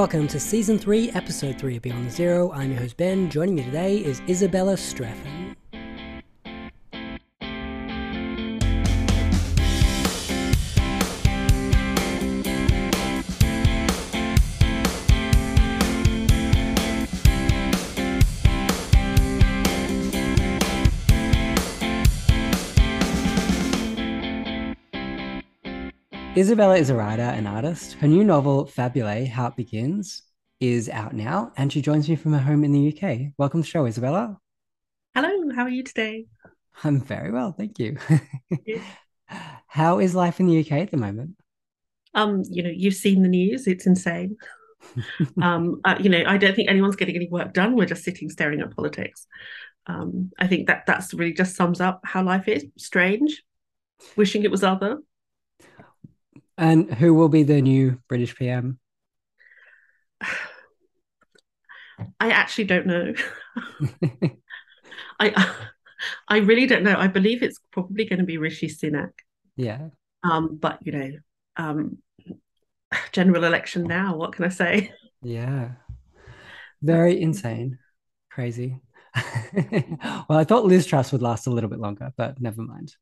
Welcome to Season 3, Episode 3 of Beyond the Zero. I'm your host Ben. Joining me today is Isabella Streffen. Isabella is a writer and artist. Her new novel, Fabulae, How It Begins, is out now, and she joins me from her home in the UK. Welcome to the show, Isabella. Hello, how are you today? I'm very well, thank you. how is life in the UK at the moment? Um, you know, you've seen the news, it's insane. um, uh, you know, I don't think anyone's getting any work done. We're just sitting staring at politics. Um, I think that that's really just sums up how life is strange, wishing it was other. And who will be the new British PM? I actually don't know. I I really don't know. I believe it's probably going to be Rishi Sunak. Yeah. Um, but you know, um, general election now. What can I say? Yeah. Very insane. Crazy. well, I thought Liz Truss would last a little bit longer, but never mind.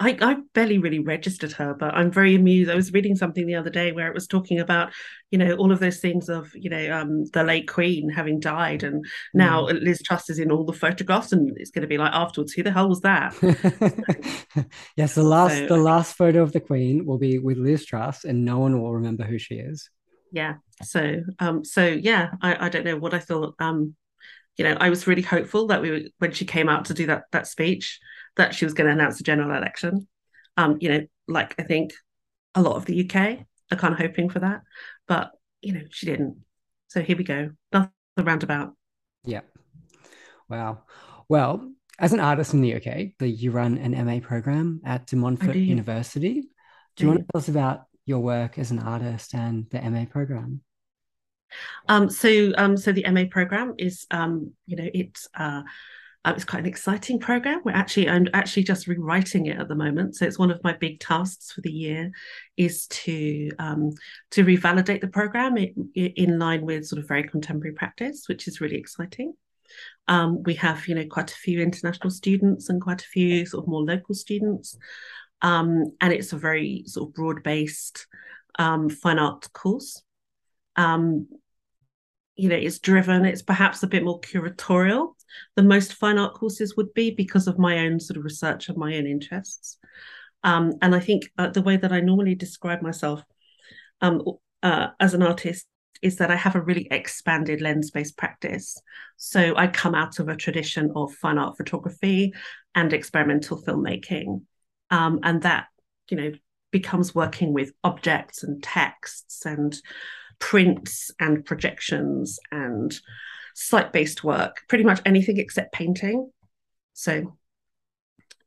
I, I barely really registered her, but I'm very amused. I was reading something the other day where it was talking about, you know, all of those things of, you know, um, the late Queen having died, and now mm. Liz Truss is in all the photographs, and it's going to be like afterwards, who the hell was that? yes, the last so, the last photo of the Queen will be with Liz Truss, and no one will remember who she is. Yeah. So, um, so yeah, I, I don't know what I thought. Um, you know, I was really hopeful that we were, when she came out to do that that speech that she was going to announce the general election. Um, you know, like I think a lot of the UK are kind of hoping for that, but you know, she didn't. So here we go, nothing roundabout. Yeah. Wow. Well, as an artist in the UK, the, you run an MA program at De Montfort University. Do you want to tell us about your work as an artist and the MA program? Um, so, um, so the MA program is, um, you know, it's uh, uh, it's quite an exciting program. We're actually I'm actually just rewriting it at the moment. So it's one of my big tasks for the year is to um, to revalidate the program in, in line with sort of very contemporary practice, which is really exciting. Um, we have you know quite a few international students and quite a few sort of more local students, um, and it's a very sort of broad based um, fine art course. Um, you know it's driven it's perhaps a bit more curatorial than most fine art courses would be because of my own sort of research and my own interests. Um, and i think uh, the way that i normally describe myself um, uh, as an artist is that i have a really expanded lens-based practice. So i come out of a tradition of fine art photography and experimental filmmaking. Um, and that you know becomes working with objects and texts and prints and projections and site based work, pretty much anything except painting. So,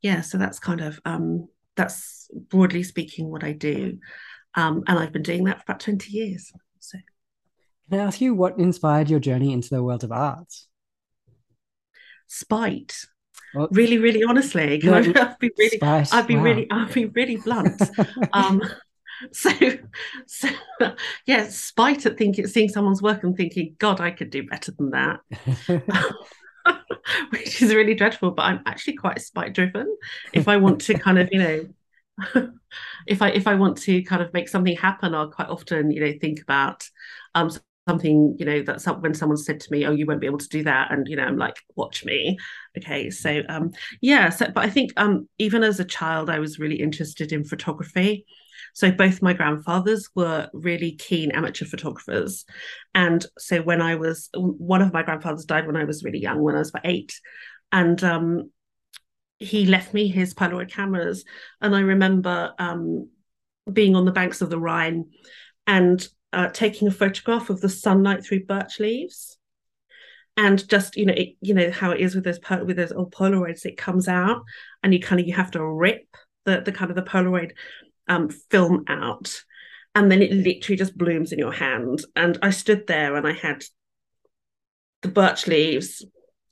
yeah, so that's kind of um, that's broadly speaking what I do, um, and I've been doing that for about twenty years. So, can I ask you what inspired your journey into the world of arts? Spite. Well, really, really honestly, no, I, be really, I'd be wow. really, I'd be really blunt. um, so so yeah spite at thinking seeing someone's work and thinking god i could do better than that. Which is really dreadful but i'm actually quite spite driven. If i want to kind of you know if i if i want to kind of make something happen i'll quite often you know think about um something you know that some, when someone said to me oh you won't be able to do that and you know i'm like watch me. Okay so um yeah so but i think um even as a child i was really interested in photography so both my grandfathers were really keen amateur photographers. And so when I was, one of my grandfathers died when I was really young, when I was about eight. And um, he left me his Polaroid cameras. And I remember um, being on the banks of the Rhine and uh, taking a photograph of the sunlight through birch leaves and just you know it, you know how it is with those with those old polaroids it comes out and you kind of you have to rip the the kind of the polaroid um, film out and then it literally just blooms in your hand and i stood there and i had the birch leaves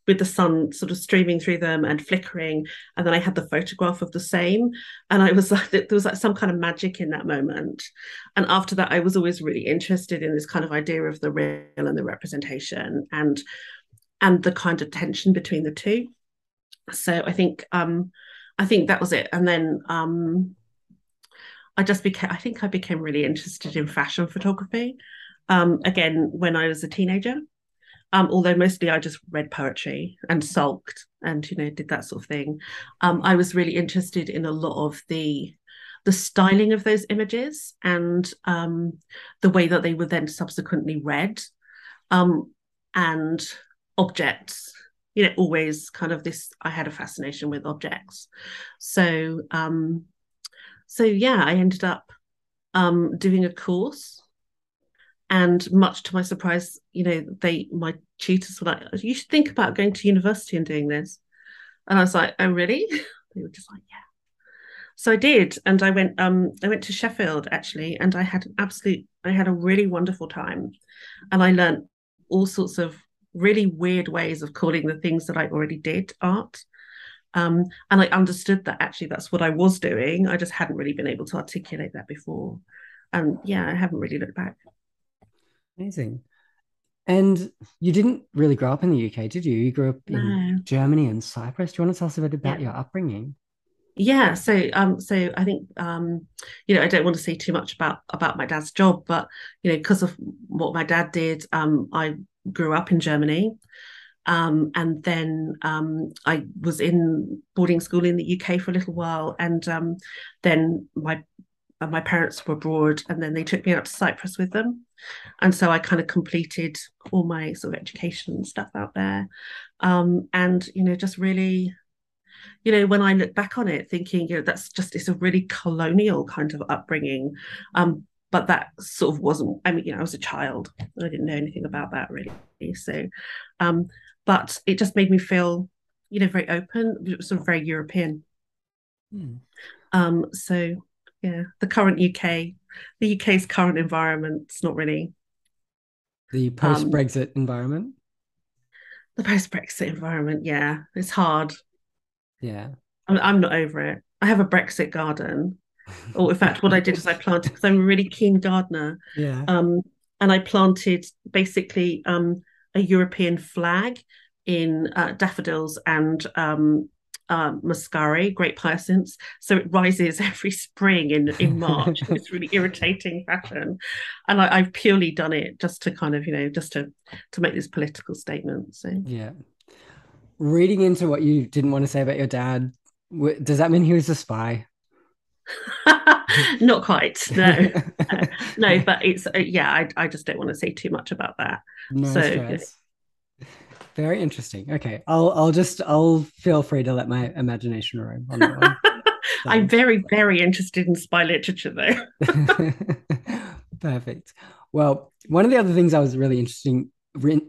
with the sun sort of streaming through them and flickering. And then I had the photograph of the same. And I was like, there was like some kind of magic in that moment. And after that, I was always really interested in this kind of idea of the real and the representation and and the kind of tension between the two. So I think um I think that was it. And then um I just became I think I became really interested in fashion photography. Um again when I was a teenager um, although mostly I just read poetry and sulked and you know did that sort of thing. Um, I was really interested in a lot of the the styling of those images and um, the way that they were then subsequently read um, and objects. You know, always kind of this. I had a fascination with objects, so um, so yeah, I ended up um, doing a course. And much to my surprise you know they my tutors were like you should think about going to university and doing this. And i was like oh really? They were just like yeah. So i did. And i went um i went to sheffield actually and i had an absolute i had a really wonderful time. And i learned all sorts of really weird ways of calling the things that i already did art um, and i understood that actually that's what i was doing i just hadn't really been able to articulate that before and yeah i haven't really looked back Amazing. And you didn't really grow up in the UK, did you? You grew up in no. Germany and Cyprus. Do you want to tell us a bit about yeah. your upbringing? Yeah, so um, so I think um, you know, I don't want to say too much about about my dad's job, but you know, because of what my dad did, um, I grew up in Germany. Um, and then um, I was in boarding school in the UK for a little while, and um, then my my parents were abroad and then they took me out to Cyprus with them. And so I kind of completed all my sort of education and stuff out there. Um, and, you know, just really, you know, when I look back on it, thinking, you know, that's just, it's a really colonial kind of upbringing. Um, but that sort of wasn't, I mean, you know, I was a child. I didn't know anything about that really. So, um, but it just made me feel, you know, very open, sort of very European. Hmm. Um, so yeah, the current UK, the UK's current environment, it's not really the post Brexit um, environment. The post Brexit environment, yeah, it's hard. Yeah, I'm, I'm not over it. I have a Brexit garden. or in fact, what I did is I planted because I'm a really keen gardener. Yeah. Um, and I planted basically um a European flag in uh, daffodils and um um, muscari, grape hyacinths. So it rises every spring in, in March. it's really irritating fashion. And I, have purely done it just to kind of, you know, just to to make this political statement. So yeah. Reading into what you didn't want to say about your dad, does that mean he was a spy? Not quite, no, no. But it's uh, yeah. I, I just don't want to say too much about that. No so, stress. Very interesting. Okay, I'll I'll just I'll feel free to let my imagination roam on that one. So. I'm very very interested in spy literature though. Perfect. Well, one of the other things I was really interesting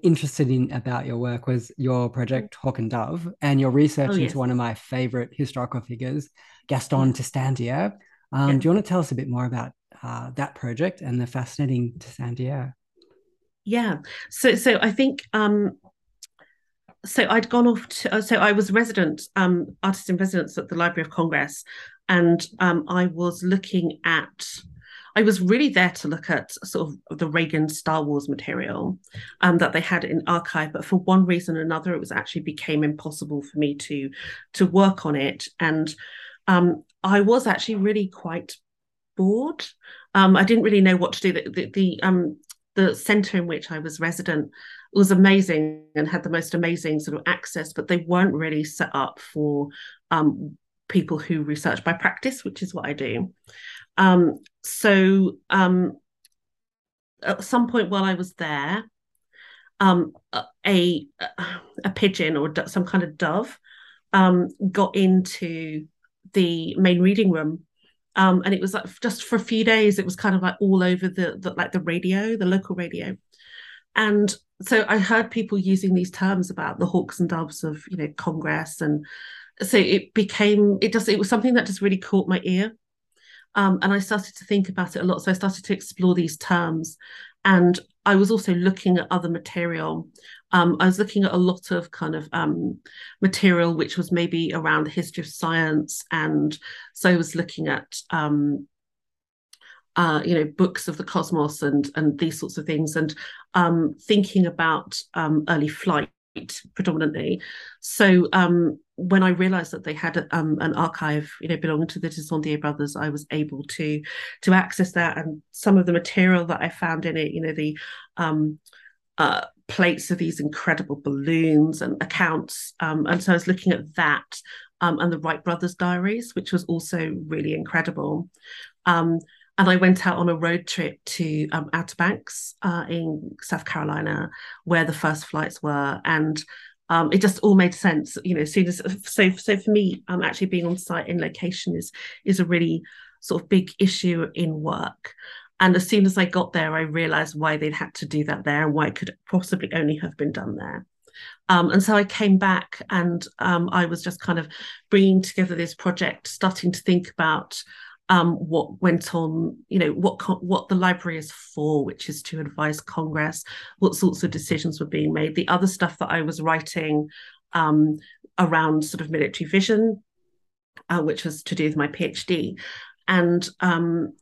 interested in about your work was your project Hawk and Dove and your research oh, yes. into one of my favorite historical figures, Gaston Tissandier. Um, yeah. Do you want to tell us a bit more about uh, that project and the fascinating Tissandier? Yeah. So so I think um, so I'd gone off to, uh, so I was resident, um, artist in residence at the Library of Congress, and um, I was looking at, I was really there to look at sort of the Reagan Star Wars material um, that they had in archive, but for one reason or another, it was actually became impossible for me to to work on it, and um, I was actually really quite bored. Um, I didn't really know what to do. The, the, the um, the center in which I was resident was amazing and had the most amazing sort of access, but they weren't really set up for um, people who research by practice, which is what I do. Um, so um, at some point while I was there, um, a a pigeon or some kind of dove um, got into the main reading room. Um, and it was like just for a few days it was kind of like all over the, the like the radio the local radio. And so I heard people using these terms about the hawks and doves of you know Congress, and so it became it just it was something that just really caught my ear, um, and I started to think about it a lot. So I started to explore these terms, and I was also looking at other material um, I was looking at a lot of kind of um, material which was maybe around the history of science, and so I was looking at um, uh, you know books of the cosmos and and these sorts of things, and um, thinking about um, early flight predominantly. So um, when I realised that they had um, an archive, you know, belonging to the Tissandier brothers, I was able to to access that, and some of the material that I found in it, you know, the um, uh, plates of these incredible balloons and accounts, um, and so I was looking at that um, and the Wright brothers' diaries, which was also really incredible. Um, and I went out on a road trip to um, Outer Banks uh, in South Carolina, where the first flights were, and um, it just all made sense. You know, as soon as so so for me, um, actually being on site in location is is a really sort of big issue in work. And as soon as I got there, I realized why they'd had to do that there and why it could possibly only have been done there. Um, and so I came back and um, I was just kind of bringing together this project, starting to think about um, what went on, you know, what what the library is for, which is to advise Congress, what sorts of decisions were being made, the other stuff that I was writing um, around sort of military vision, uh, which was to do with my PhD, and um,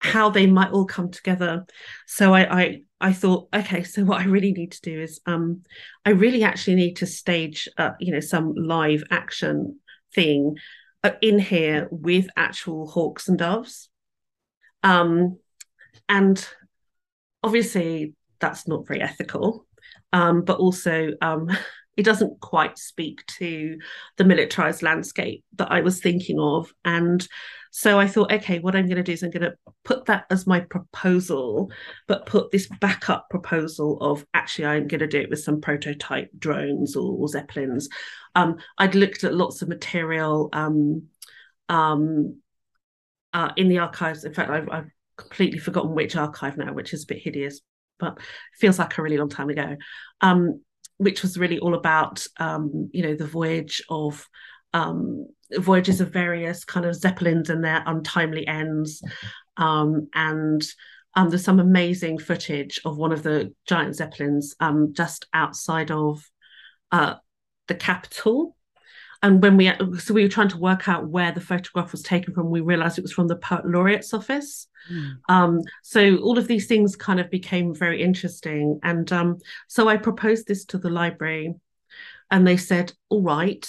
how they might all come together. So I, I I thought, okay, so what I really need to do is um, I really actually need to stage, uh, you know, some live action thing in here with actual hawks and doves. Um, and obviously, that's not very ethical, um, but also um, it doesn't quite speak to the militarized landscape that I was thinking of. And so I thought, okay, what I'm going to do is I'm going to put that as my proposal, but put this backup proposal of actually I'm going to do it with some prototype drones or, or zeppelins. Um, I'd looked at lots of material um, um, uh, in the archives. In fact, I've, I've, completely forgotten which archive now, which is a bit hideous, but feels like a really long time ago. Um, which was really all about, um, you know, the voyage of um, voyages of various kind of zeppelins and their untimely ends, um, and um, there's some amazing footage of one of the giant zeppelins um, just outside of uh, the Capitol. And when we so we were trying to work out where the photograph was taken from, we realised it was from the poet laureate's office. Mm. Um, so all of these things kind of became very interesting, and um, so I proposed this to the library, and they said, "All right,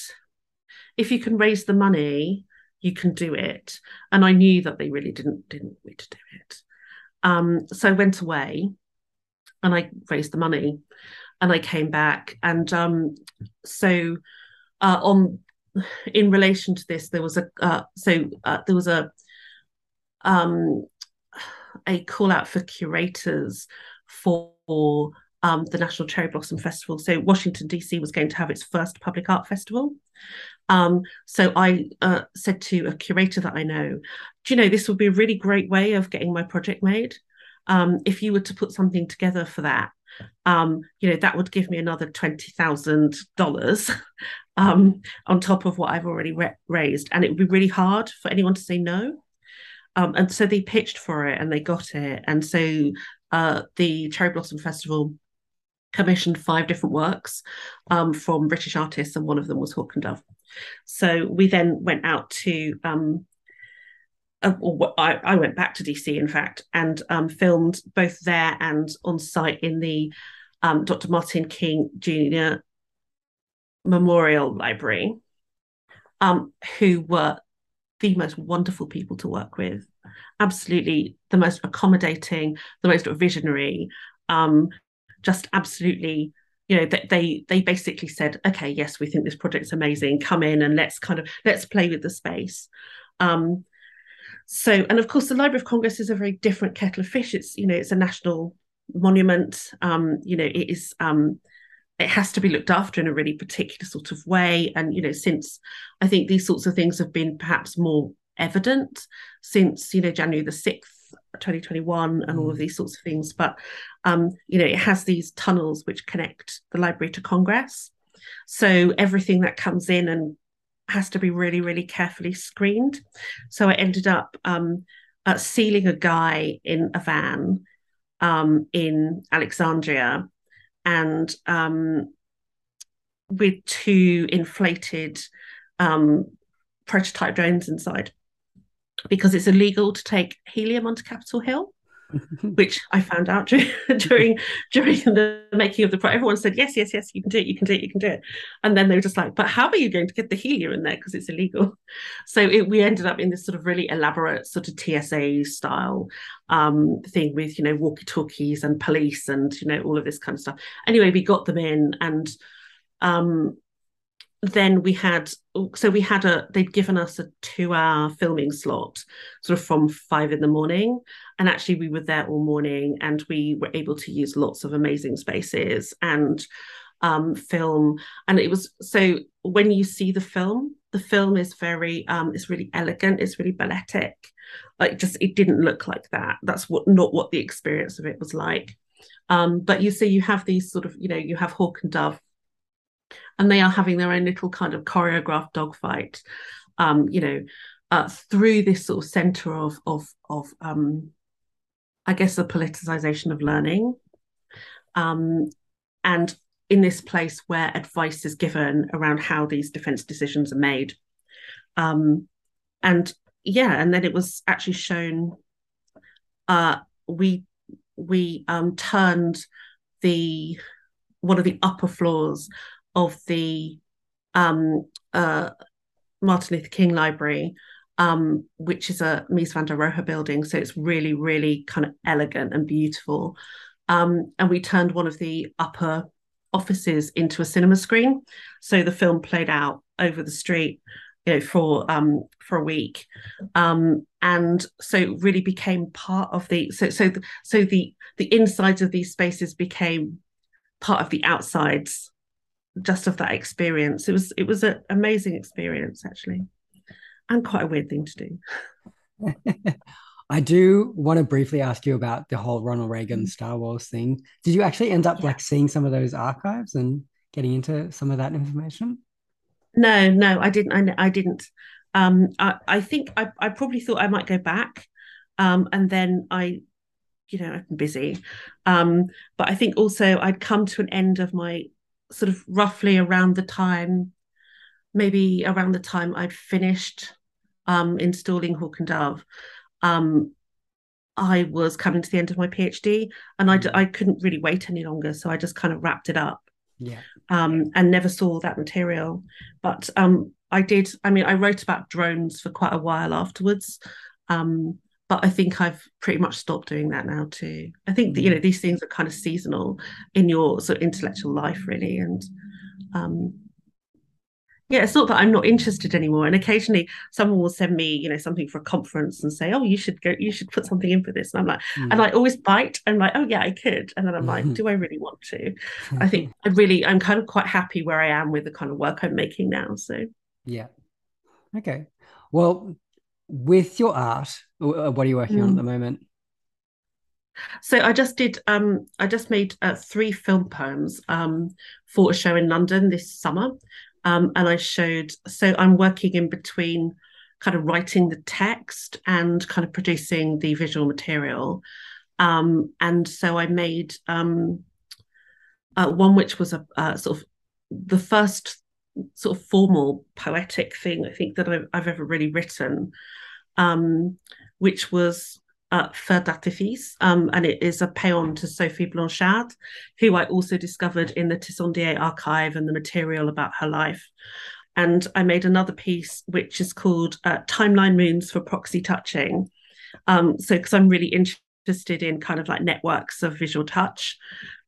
if you can raise the money, you can do it." And I knew that they really didn't didn't want me to do it. Um, so I went away, and I raised the money, and I came back, and um, so uh, on in relation to this, there was a uh, so uh, there was a um, a call out for curators for um, the National Cherry Blossom Festival. So Washington DC was going to have its first public art festival. Um, so I uh, said to a curator that I know, do you know this would be a really great way of getting my project made? Um, if you were to put something together for that, um, you know, that would give me another twenty thousand dollars um, on top of what I've already re- raised, and it would be really hard for anyone to say no. Um, and so they pitched for it, and they got it, and so uh, the Cherry Blossom Festival commissioned five different works um, from British artists, and one of them was Hawk and Dove. So we then went out to um, uh, I, I, went back to DC, in fact, and um, filmed both there and on site in the um, Dr. Martin King Jr. Memorial Library, um, who were the most wonderful people to work with, absolutely the most accommodating, the most visionary, um, just absolutely you know they they basically said okay yes we think this project's amazing come in and let's kind of let's play with the space um, so, and of course, the Library of Congress is a very different kettle of fish. It's you know it's a national monument. Um, you know it is. Um, it has to be looked after in a really particular sort of way. And you know, since I think these sorts of things have been perhaps more evident since you know January the sixth. 2021 and all of mm. these sorts of things but um you know it has these tunnels which connect the library to congress so everything that comes in and has to be really, really carefully screened. So I ended up um, uh, sealing a guy in a van um, in Alexandria and um, with two inflated um, prototype drones inside because it's illegal to take helium onto Capitol Hill. which I found out during, during the making of the project. Everyone said, "Yes, yes, yes, you can do it, you can do it, you can do it," and then they were just like, "But how are you going to get the helium in there because it's illegal?" So it, we ended up in this sort of really elaborate sort of TSA style um, thing with you know walkie talkies and police and you know all of this kind of stuff. Anyway, we got them in and. Um, then we had so we had a they'd given us a two hour filming slot sort of from five in the morning. And actually we were there all morning and we were able to use lots of amazing spaces and um, film. And it was so when you see the film the film is very um, it's really elegant it's really balletic. Like just it didn't look like that. That's what not what the experience of it was like. Um, but you see you have these sort of you know you have hawk and dove and they are having their own little kind of choreographed dogfight, um, you know, uh, through this sort of center of of of um, I guess the politicization of learning, um, and in this place where advice is given around how these defense decisions are made, um, and yeah, and then it was actually shown. Uh, we we um, turned the one of the upper floors of the um, uh, Martin Luther King Library, um, which is a Mies van der Rohe building. So it's really, really kind of elegant and beautiful. Um, and we turned one of the upper offices into a cinema screen. So the film played out over the street you know, for um, for a week, um, and so really became part of the so so the, so the the insides of these spaces became part of the outsides just of that experience. It was it was an amazing experience actually, and quite a weird thing to do. I do want to briefly ask you about the whole Ronald Reagan mm-hmm. Star Wars thing. Did you actually end up yeah. like seeing some of those archives and getting into some of that information? No, no, I didn't. I, I didn't. Um, I, I think I, I probably thought I might go back, um, and then I, you know, I've been busy. Um, but I think also I'd come to an end of my sort of roughly around the time, maybe around the time I'd finished um, installing Hawk and Dove, um, I was coming to the end of my PhD and I, mm. I couldn't really wait any longer. So I just kind of wrapped it up. Yeah. Um, and never saw that material. But um, I did, I mean, I wrote about drones for quite a while afterwards. Um, but I think I've pretty much stopped doing that now too. I think that you mm. know these things are kind of seasonal in your sort of intellectual life, really, and um, yeah, it's not that I'm not interested anymore. And occasionally, someone will send me, you know, something for a conference and say, "Oh, you should go, you should put something in for this." And I'm like, mm. and I always bite. I'm like, "Oh yeah, I could," and then I'm like, "Do I really want to?" I think I really, I'm kind of quite happy where I am with the kind of work I'm making now. So yeah, okay. Well, with your art, uh, what are you working mm. on at the mm. moment? So I just did. Um, I just made uh, three film poems um, for a show in London this summer, um, and I showed. So I'm working in between, kind of writing the text and kind of producing the visual material, um, and so I made um, uh, one which was a uh, sort of the first sort of formal poetic thing I think that I've, I've ever really written, um, which was uh, Feu d'Artifice, um, and it is a paean to Sophie Blanchard, who I also discovered in the Tissandier archive and the material about her life. And I made another piece which is called uh, Timeline Moons for Proxy Touching. Um, so, because I'm really interested in kind of like networks of visual touch.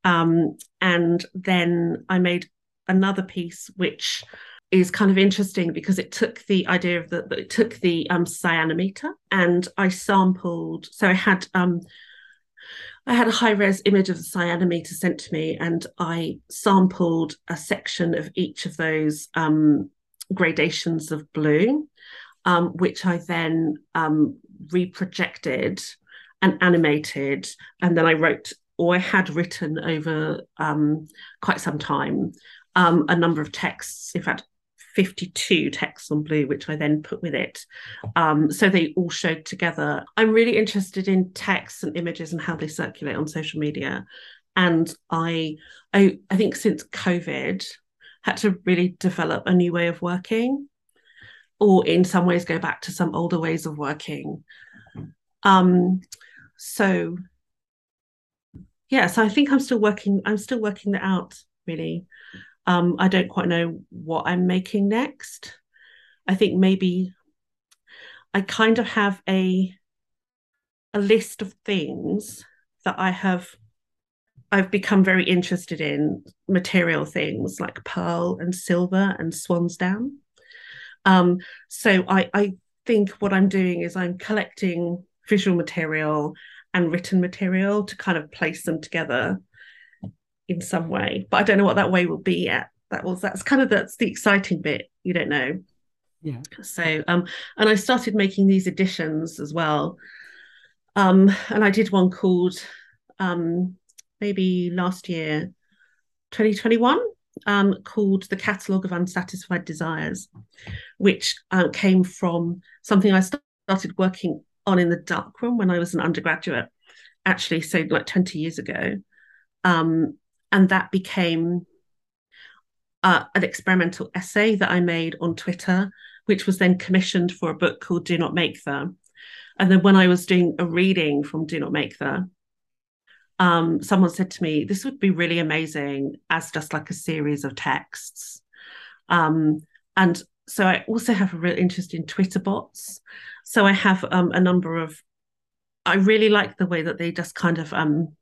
Um, and then I made another piece which is kind of interesting because it took the idea of the it took the um, cyanometer and I sampled. So I had um, I had a high res image of the cyanometer sent to me, and I sampled a section of each of those um, gradations of blue, um, which I then um, reprojected and animated, and then I wrote or I had written over um, quite some time um, a number of texts. In fact, 52 texts on blue, which I then put with it. Um, so they all showed together. I'm really interested in texts and images and how they circulate on social media. and I, I, I think since COVID, had to really develop a new way of working, or in some ways go back to some older ways of working. Um, so yeah, so I think I'm still working. I'm still working that out. Really, um, I don't quite know what I'm making next. I think maybe I kind of have a a list of things that I have I've become very interested in material things like pearl and silver and swansdown. Um, so I, I think what I'm doing is I'm collecting visual material and written material to kind of place them together in some way. But I don't know what that way will be yet. That was that's kind of that's the exciting bit. You don't know. Yeah. So um and I started making these editions as well. Um and I did one called um maybe last year, 2021, um, called The Catalogue of Unsatisfied Desires, which uh, came from something I started working on in the dark room when I was an undergraduate, actually, so like 20 years ago. Um, and that became uh, an experimental essay that I made on Twitter, which was then commissioned for a book called Do Not Make The. And then when I was doing a reading from Do Not Make The, um, someone said to me, this would be really amazing as just like a series of texts. Um, and so I also have a real interest in Twitter bots. So I have um, a number of, I really like the way that they just kind of, um,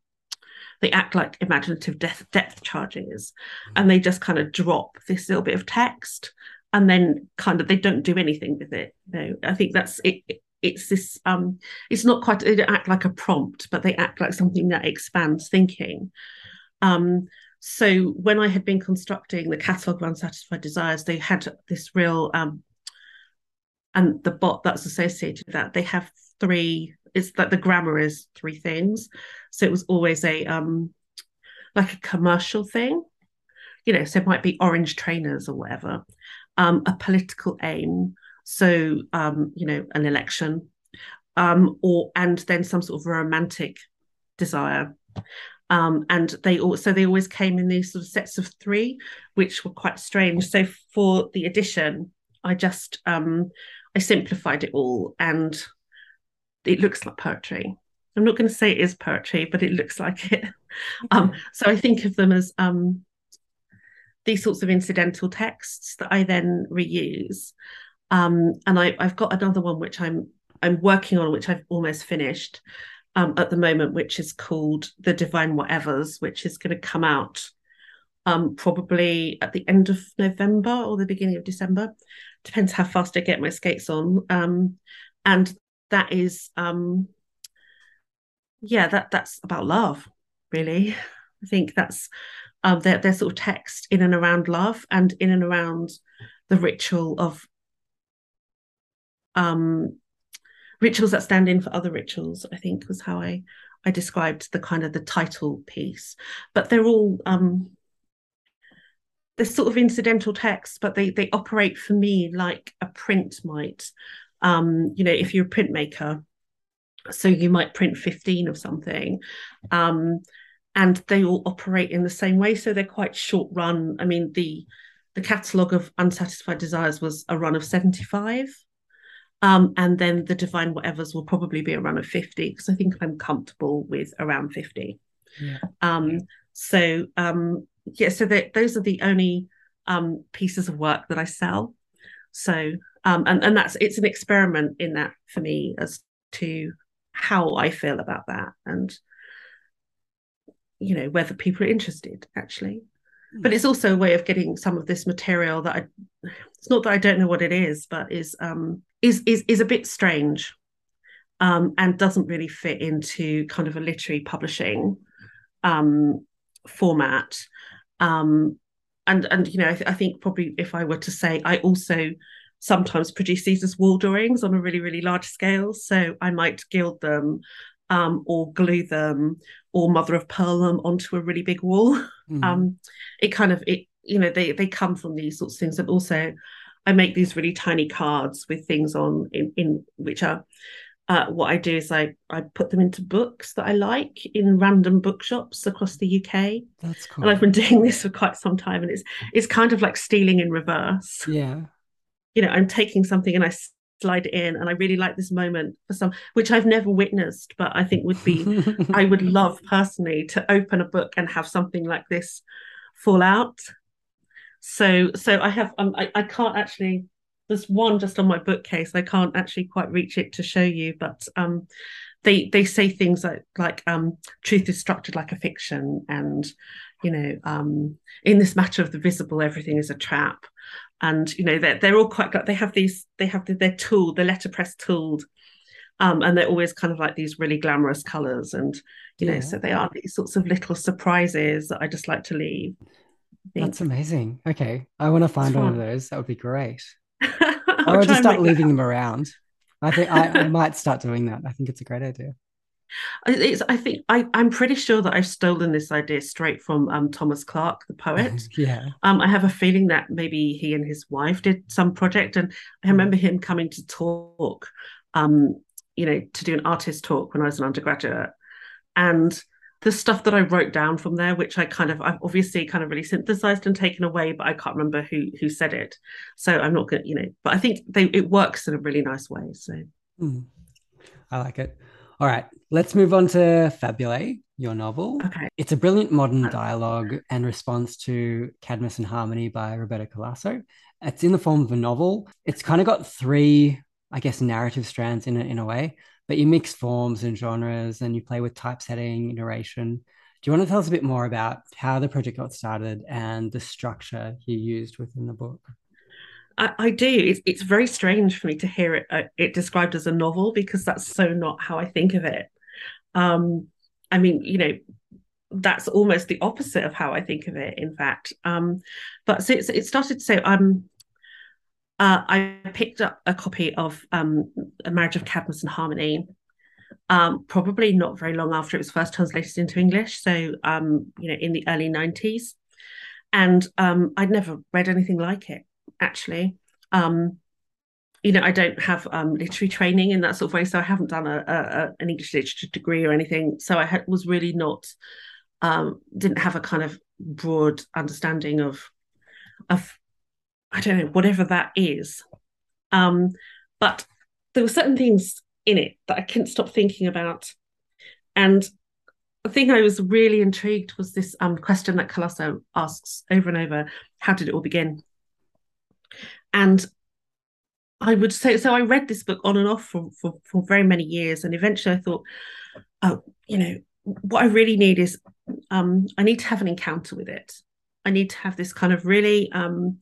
they act like imaginative depth, depth charges and they just kind of drop this little bit of text and then kind of they don't do anything with it. You know, I think that's it, it's this um it's not quite they don't act like a prompt but they act like something that expands thinking um so when i had been constructing the catalog of unsatisfied desires they had this real um and the bot that's associated with that they have three it's like the grammar is three things. So it was always a um like a commercial thing. You know so it might be orange trainers or whatever. Um a political aim. So um, you know an election. Um, or and then some sort of romantic desire. Um, and they also they always came in these sort of sets of three which were quite strange. So for the edition i just um, i simplified it all and it looks like poetry i'm not going to say it is poetry but it looks like it um, so i think of them as um, these sorts of incidental texts that i then reuse um, and I, have got another one which I'm I'm working on, which I've almost finished um, at the moment, which is called The Divine Whatevers, which is going to come out um, probably at the end of November or the beginning of December. Depends how fast I get my skates on. Um, and that is, um, yeah, that that's about love, really. I think that's um, their their sort of text in and around love and in and around the ritual of um, rituals that stand in for other rituals i think was how i i described the kind of the title piece but they're all um they're sort of incidental texts but they they operate for me like a print might um you know if you're a printmaker so you might print 15 of something um and they all operate in the same way so they're quite short run i mean the the catalogue of unsatisfied desires was a run of 75 um, and then the divine whatevers will probably be a run of 50 because I think I'm comfortable with around 50. Yeah. Um, so um, yeah, so those are the only um, pieces of work that I sell. So um, and, and that's it's an experiment in that for me as to how I feel about that and you know whether people are interested actually but it's also a way of getting some of this material that I it's not that I don't know what it is, but is um is is is a bit strange um and doesn't really fit into kind of a literary publishing um format. Um and and you know, I, th- I think probably if I were to say I also sometimes produce these as wall drawings on a really, really large scale. So I might gild them um, or glue them or mother of pearl them onto a really big wall. Mm. Um, it kind of it you know they they come from these sorts of things, and also I make these really tiny cards with things on in, in which are uh, what I do is I I put them into books that I like in random bookshops across the UK. That's cool. And I've been doing this for quite some time, and it's it's kind of like stealing in reverse. Yeah. You know, I'm taking something and I slide it in, and I really like this moment for some, which I've never witnessed, but I think would be I would love personally to open a book and have something like this fall out. So so I have um, I, I can't actually there's one just on my bookcase. I can't actually quite reach it to show you, but um, they they say things like like um, truth is structured like a fiction, and you know, um, in this matter of the visible, everything is a trap, and you know they're they're all quite they have these they have the, their tool, the letterpress tooled. Um, and they're always kind of like these really glamorous colors and you yeah. know so they are these sorts of little surprises that i just like to leave that's amazing okay i want to find one of those that would be great I would just start leaving them around. I think I, I, might start doing that. I think it's a great idea. It's, I think I, I'm pretty sure that I've stolen this idea straight from um, Thomas Clark, the poet. yeah. Um, I have a feeling that maybe he and his wife did some project, and I hmm. remember him coming to talk, um, you know, to do an artist talk when I was an undergraduate, and the stuff that I wrote down from there, which I kind of I've obviously kind of really synthesized and taken away, but I can't remember who who said it. So I'm not gonna, you know, but I think they it works in a really nice way. So mm. I like it. All right, let's move on to Fabulae, your novel. Okay. It's a brilliant modern dialogue and response to Cadmus and Harmony by Roberto Calasso. It's in the form of a novel. It's kind of got three, I guess, narrative strands in it in a way but you mix forms and genres and you play with typesetting, narration. Do you want to tell us a bit more about how the project got started and the structure you used within the book? I, I do. It's, it's very strange for me to hear it uh, it described as a novel because that's so not how I think of it. Um, I mean, you know, that's almost the opposite of how I think of it. In fact, um, but so it started. So um, uh, I picked up a copy of um, A Marriage of Cadmus and Harmony, um, probably not very long after it was first translated into English. So, um, you know, in the early 90s. And um, I'd never read anything like it, actually. Um, you know, I don't have um, literary training in that sort of way. So I haven't done a, a, a an English literature degree or anything. So I had, was really not, didn't have a kind of broad understanding of of I don't know, whatever that is. Um, but there were certain things in it that I couldn't stop thinking about. And the thing I was really intrigued was this um, question that Calasso asks over and over how did it all begin? And I would say, so I read this book on and off for, for, for very many years. And eventually I thought, oh, you know, what I really need is um, I need to have an encounter with it. I need to have this kind of really um,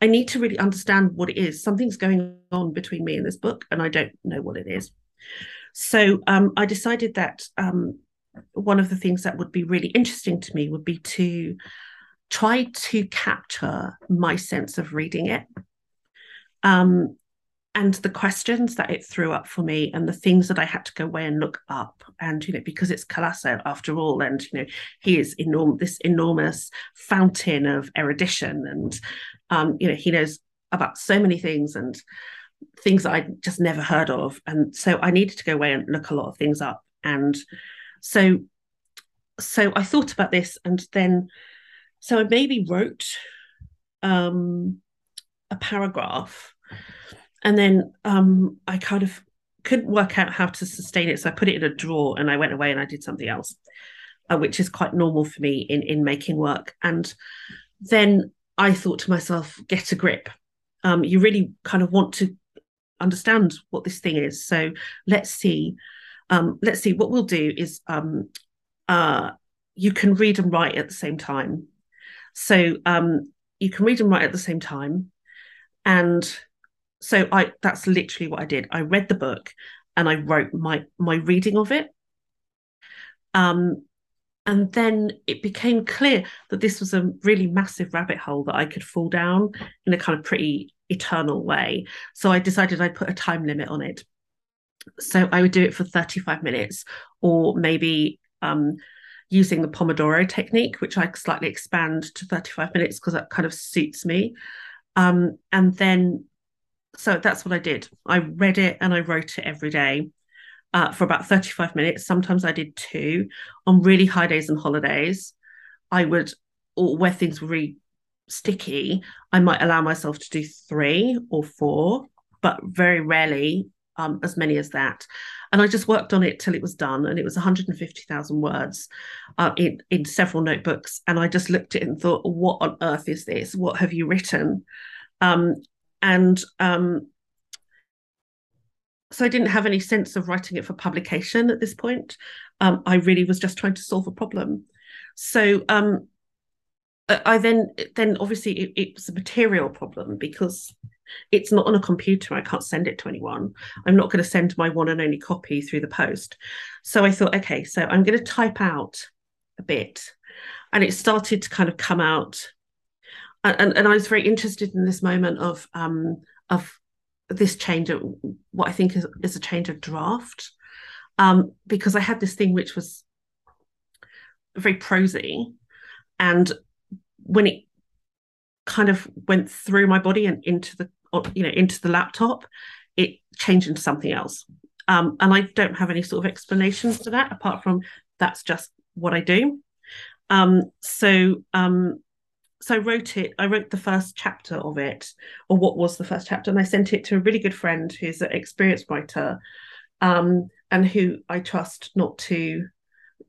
I need to really understand what it is. Something's going on between me and this book, and I don't know what it is. So um, I decided that um, one of the things that would be really interesting to me would be to try to capture my sense of reading it. Um, and the questions that it threw up for me and the things that I had to go away and look up. And, you know, because it's Calasso after all, and, you know, he is enorm- this enormous fountain of erudition. And, um, you know, he knows about so many things and things that I just never heard of. And so I needed to go away and look a lot of things up. And so, so I thought about this and then, so I maybe wrote um, a paragraph and then um, I kind of couldn't work out how to sustain it. So I put it in a drawer and I went away and I did something else, uh, which is quite normal for me in, in making work. And then I thought to myself, get a grip. Um, you really kind of want to understand what this thing is. So let's see. Um, let's see. What we'll do is um, uh, you can read and write at the same time. So um, you can read and write at the same time. And so I that's literally what I did. I read the book and I wrote my my reading of it. Um, and then it became clear that this was a really massive rabbit hole that I could fall down in a kind of pretty eternal way. So I decided I'd put a time limit on it. So I would do it for 35 minutes or maybe um, using the Pomodoro technique, which I slightly expand to 35 minutes because that kind of suits me. Um, and then so that's what I did. I read it and I wrote it every day. uh, for about 35 minutes. Sometimes I did two. On really high days and holidays, I would, or where things were really sticky, I might allow myself to do three or four, but very rarely um, as many as that. And I just worked on it till it was done, and it was 150,000 words uh, in in several notebooks. And I just looked at it and thought, "What on earth is this? What have you written?" Um, and um, so I didn't have any sense of writing it for publication at this point. Um, I really was just trying to solve a problem. So um, I then then obviously it, it, was a material problem because it's not on a computer. I can't send it to anyone. I'm not going to send my one and only copy through the post. So I thought, okay, so I'm going to type out a bit, and it started to kind of come out. And, and I was very interested in this moment of um, of this change of what I think is, is a change of draft. Um, because I had this thing which was very prosy. And when it kind of went through my body and into the you know into the laptop, it changed into something else. Um, and I don't have any sort of explanations for that apart from that's just what I do. Um, so um, so I wrote it. I wrote the first chapter of it, or what was the first chapter, and I sent it to a really good friend who's an experienced writer, um, and who I trust not to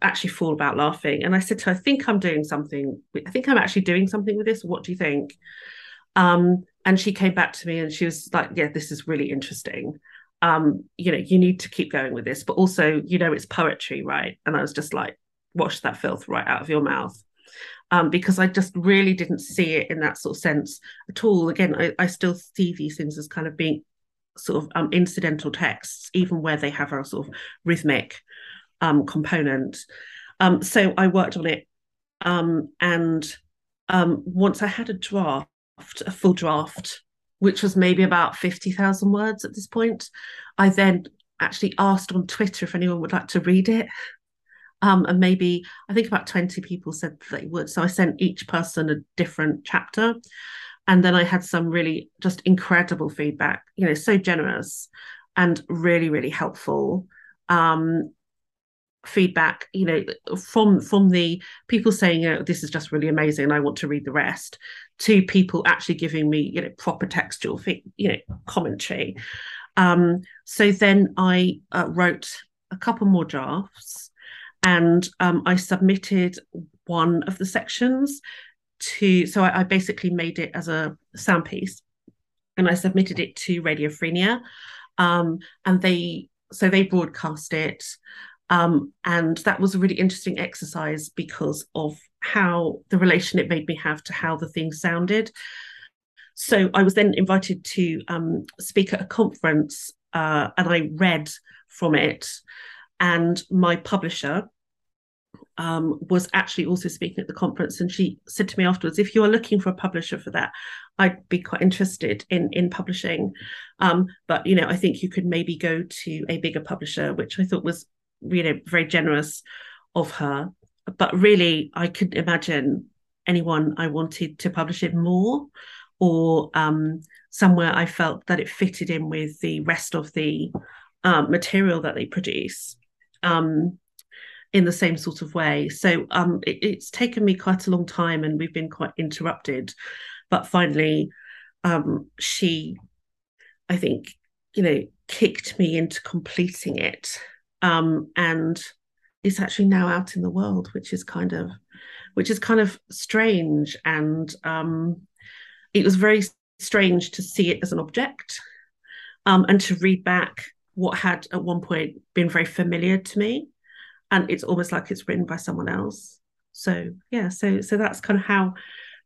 actually fall about laughing. And I said to her, "I think I'm doing something. I think I'm actually doing something with this. What do you think?" Um, and she came back to me and she was like, "Yeah, this is really interesting." Um, you know, you need to keep going with this, but also, you know, it's poetry, right? And I was just like, wash that filth right out of your mouth um, because I just really didn't see it in that sort of sense at all. Again, I, I still see these things as kind of being sort of um, incidental texts, even where they have a sort of rhythmic um, component. Um, so I worked on it, um, and um, once I had a draft, a full draft, which was maybe about fifty thousand words at this point, I then actually asked on Twitter if anyone would like to read it. Um, and maybe I think about 20 people said they would. So I sent each person a different chapter. And then I had some really just incredible feedback, you know, so generous and really, really helpful. Um, feedback you know from from the people saying know this is just really amazing and i want to read the rest to people actually giving me you know proper textual you know commentary um so then i uh, wrote a couple more drafts and um, I submitted one of the sections to. So I, I, basically made it as a sound piece, and I submitted it to radiophrenia um, and they so they broadcast it, um, and that was a really interesting exercise because of how the relation it made me have to how the thing sounded. So I was then invited to um, speak at a conference, uh, and I read from it. And my publisher, um, was actually also speaking at the conference, and she said to me afterwards, "If you are looking for a publisher for that, I'd be quite interested in in publishing, um, but you know, I think you could maybe go to a bigger publisher," which I thought was you know very generous of her. But really, I couldn't imagine anyone I wanted to publish it more, or um, somewhere I felt that it fitted in with the rest of the uh, material that they produce. Um, in the same sort of way. So um, it, it's taken me quite a long time, and we've been quite interrupted. But finally, um, she, I think, you know, kicked me into completing it, um, and it's actually now out in the world, which is kind of, which is kind of strange, and um, it was very strange to see it as an object, um, and to read back what had at one point been very familiar to me. And it's almost like it's written by someone else. So yeah so so that's kind of how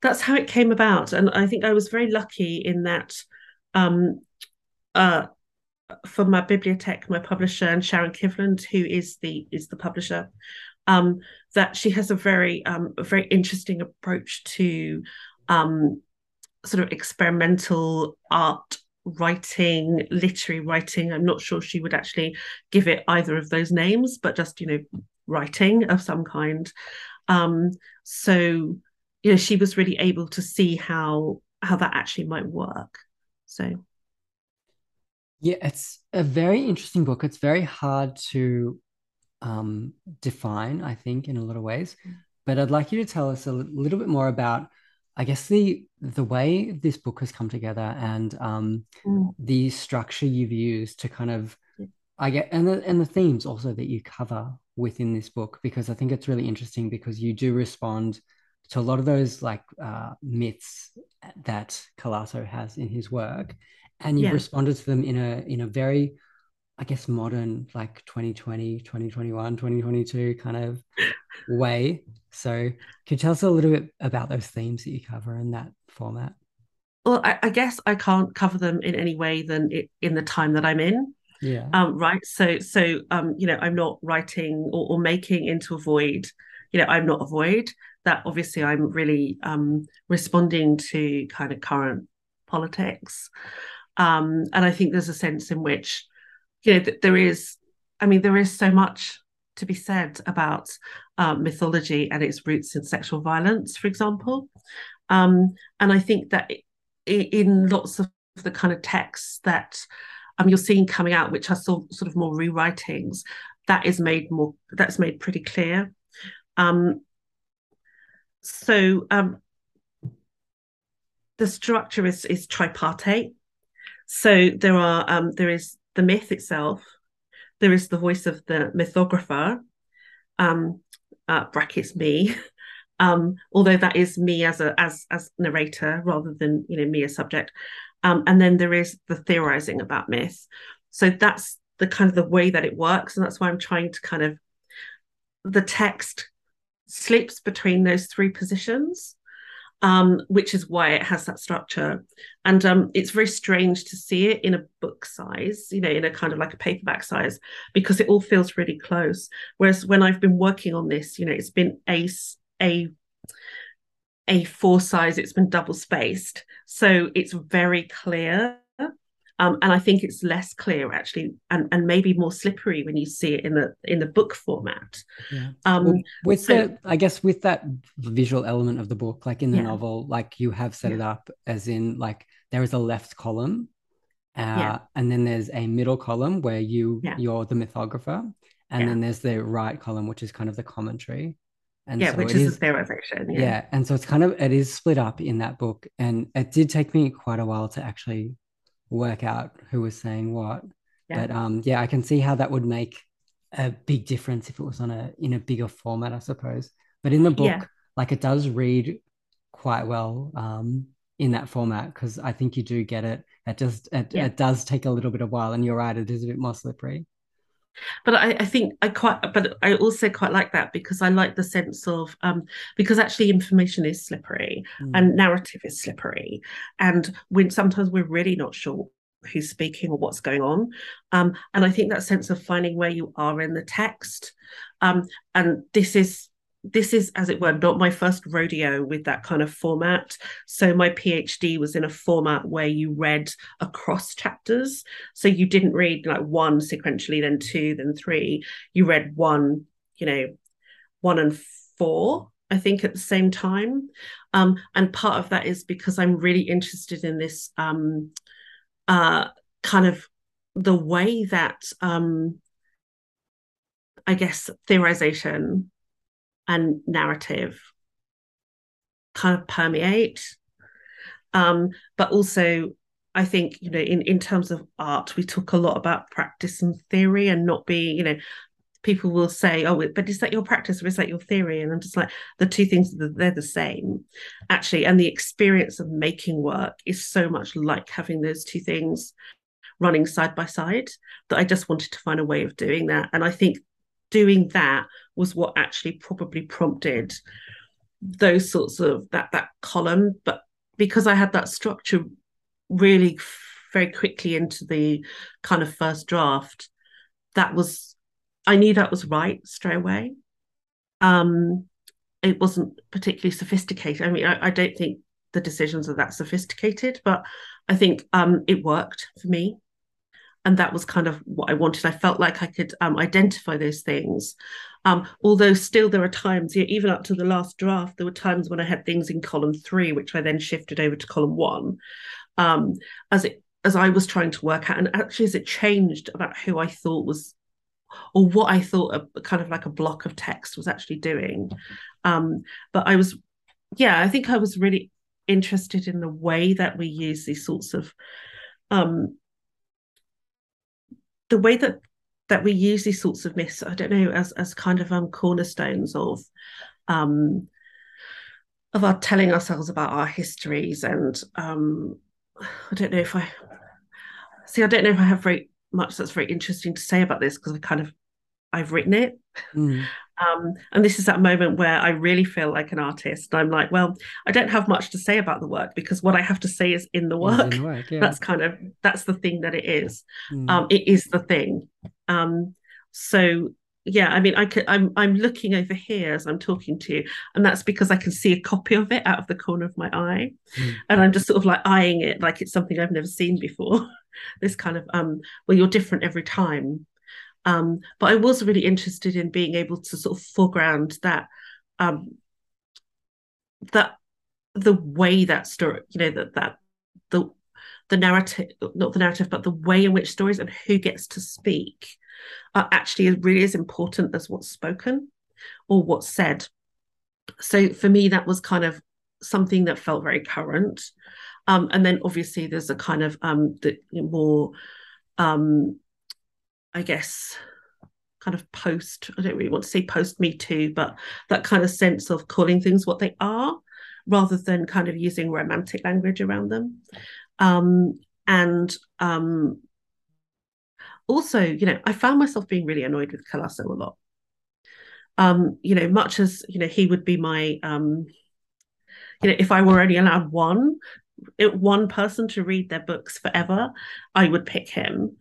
that's how it came about. And i think i was very lucky in that um uh for my bibliothèque my publisher and sharon kivland who is the is the publisher um that she has a very um a very interesting approach to um sort of experimental art writing, literary writing. I'm not sure she would actually give it either of those names, but just, you know, writing of some kind. Um, so, you know, she was really able to see how how that actually might work. So Yeah, it's a very interesting book. It's very hard to um, define, I think, in a lot of ways. But I'd like you to tell us a little bit more about, I guess, the the way this book has come together and um, mm. the structure you've used to kind of, I get, and the, and the themes also that you cover within this book, because I think it's really interesting because you do respond to a lot of those like uh, myths that Calasso has in his work, and you've yeah. responded to them in a in a very I guess modern like 2020, 2021, 2022 kind of way. So could you tell us a little bit about those themes that you cover in that format? Well, I, I guess I can't cover them in any way than it, in the time that I'm in. Yeah. Um, right. So so um, you know, I'm not writing or, or making into a void. You know, I'm not a void. That obviously I'm really um responding to kind of current politics. Um, and I think there's a sense in which you know, there is, I mean, there is so much to be said about um, mythology and its roots in sexual violence, for example. Um, and I think that in lots of the kind of texts that um, you're seeing coming out, which are sort, sort of more rewritings, that is made more, that's made pretty clear. Um, so um, the structure is, is tripartite. So there are um, there is the myth itself, there is the voice of the mythographer, um, uh, brackets me, um, although that is me as a as as narrator rather than you know me as subject. Um, and then there is the theorizing about myth. So that's the kind of the way that it works, and that's why I'm trying to kind of the text slips between those three positions um, which is why it has that structure. And um, it's very strange to see it in a book size, you know, in a kind of like a paperback size, because it all feels really close. Whereas when I've been working on this, you know, it's been a a a four size, it's been double spaced, so it's very clear um, and I think it's less clear actually, and, and maybe more slippery when you see it in the in the book format. Yeah. Um, well, with so, the, I guess with that visual element of the book, like in the yeah. novel, like you have set yeah. it up as in like there is a left column, uh, and then there's a middle column where you you're the mythographer, and then there's the right column which is kind of the commentary. And yeah, so which is, is the theorization. Yeah. yeah, and so it's kind of it is split up in that book, and it did take me quite a while to actually work out who was saying what. Yeah. But um, yeah, I can see how that would make a big difference if it was on a in a bigger format, I suppose. But in the book, yeah. like it does read quite well um, in that format because I think you do get it. It just it, yeah. it does take a little bit of while, and you're right, it is a bit more slippery. But I, I think I quite, but I also quite like that because I like the sense of um, because actually information is slippery mm. and narrative is slippery, and when sometimes we're really not sure who's speaking or what's going on. Um, and I think that sense of finding where you are in the text. Um, and this is this is, as it were, not my first rodeo with that kind of format. So my PhD was in a format where you read across chapters. So you didn't read like one sequentially, then two, then three. You read one, you know, one and four, I think, at the same time. Um, and part of that is because I'm really interested in this um, uh, kind of the way that um, I guess theorization and narrative kind of permeate. Um, but also, I think, you know, in, in terms of art, we talk a lot about practice and theory and not being, you know, people will say, oh, but is that your practice or is that your theory? And I'm just like, the two things, they're the same, actually. And the experience of making work is so much like having those two things running side by side that I just wanted to find a way of doing that. And I think doing that was what actually probably prompted those sorts of that that column but because i had that structure really very quickly into the kind of first draft that was i knew that was right straight away um it wasn't particularly sophisticated i mean i, I don't think the decisions are that sophisticated but i think um it worked for me and that was kind of what I wanted. I felt like I could um, identify those things. Um, although still there are times, you know, even up to the last draft, there were times when I had things in column three, which I then shifted over to column one. Um, as it as I was trying to work out, and actually as it changed about who I thought was, or what I thought a kind of like a block of text was actually doing. Um, but I was, yeah, I think I was really interested in the way that we use these sorts of, um, the way that that we use these sorts of myths. I don't know as as kind of um cornerstones of, um, of our telling ourselves about our histories and um I don't know if I see. I don't know if I have very much that's very interesting to say about this because I kind of I've written it. Mm. Um, and this is that moment where I really feel like an artist. and I'm like, well, I don't have much to say about the work because what I have to say is in the work. In the work yeah. That's kind of that's the thing that it is. Mm. Um, it is the thing. Um, so yeah i mean i could i'm i'm looking over here as i'm talking to you and that's because i can see a copy of it out of the corner of my eye. Mm. and i'm just sort of like eyeing it like it's something i've never seen before. This kind of um well you're different every time. Um but i was really interested in being able to sort of foreground that um that the way that story you know that that the the narrative not the narrative but the way in which stories and who gets to speak are actually really as important as what's spoken or what's said. So for me, that was kind of something that felt very current. Um, and then obviously there's a kind of um, the more, um, I guess, kind of post, I don't really want to say post Me Too, but that kind of sense of calling things what they are rather than kind of using romantic language around them. Um, and um, also, you know, I found myself being really annoyed with Calasso a lot. Um, you know, much as you know, he would be my, um, you know, if I were only allowed one, it, one person to read their books forever, I would pick him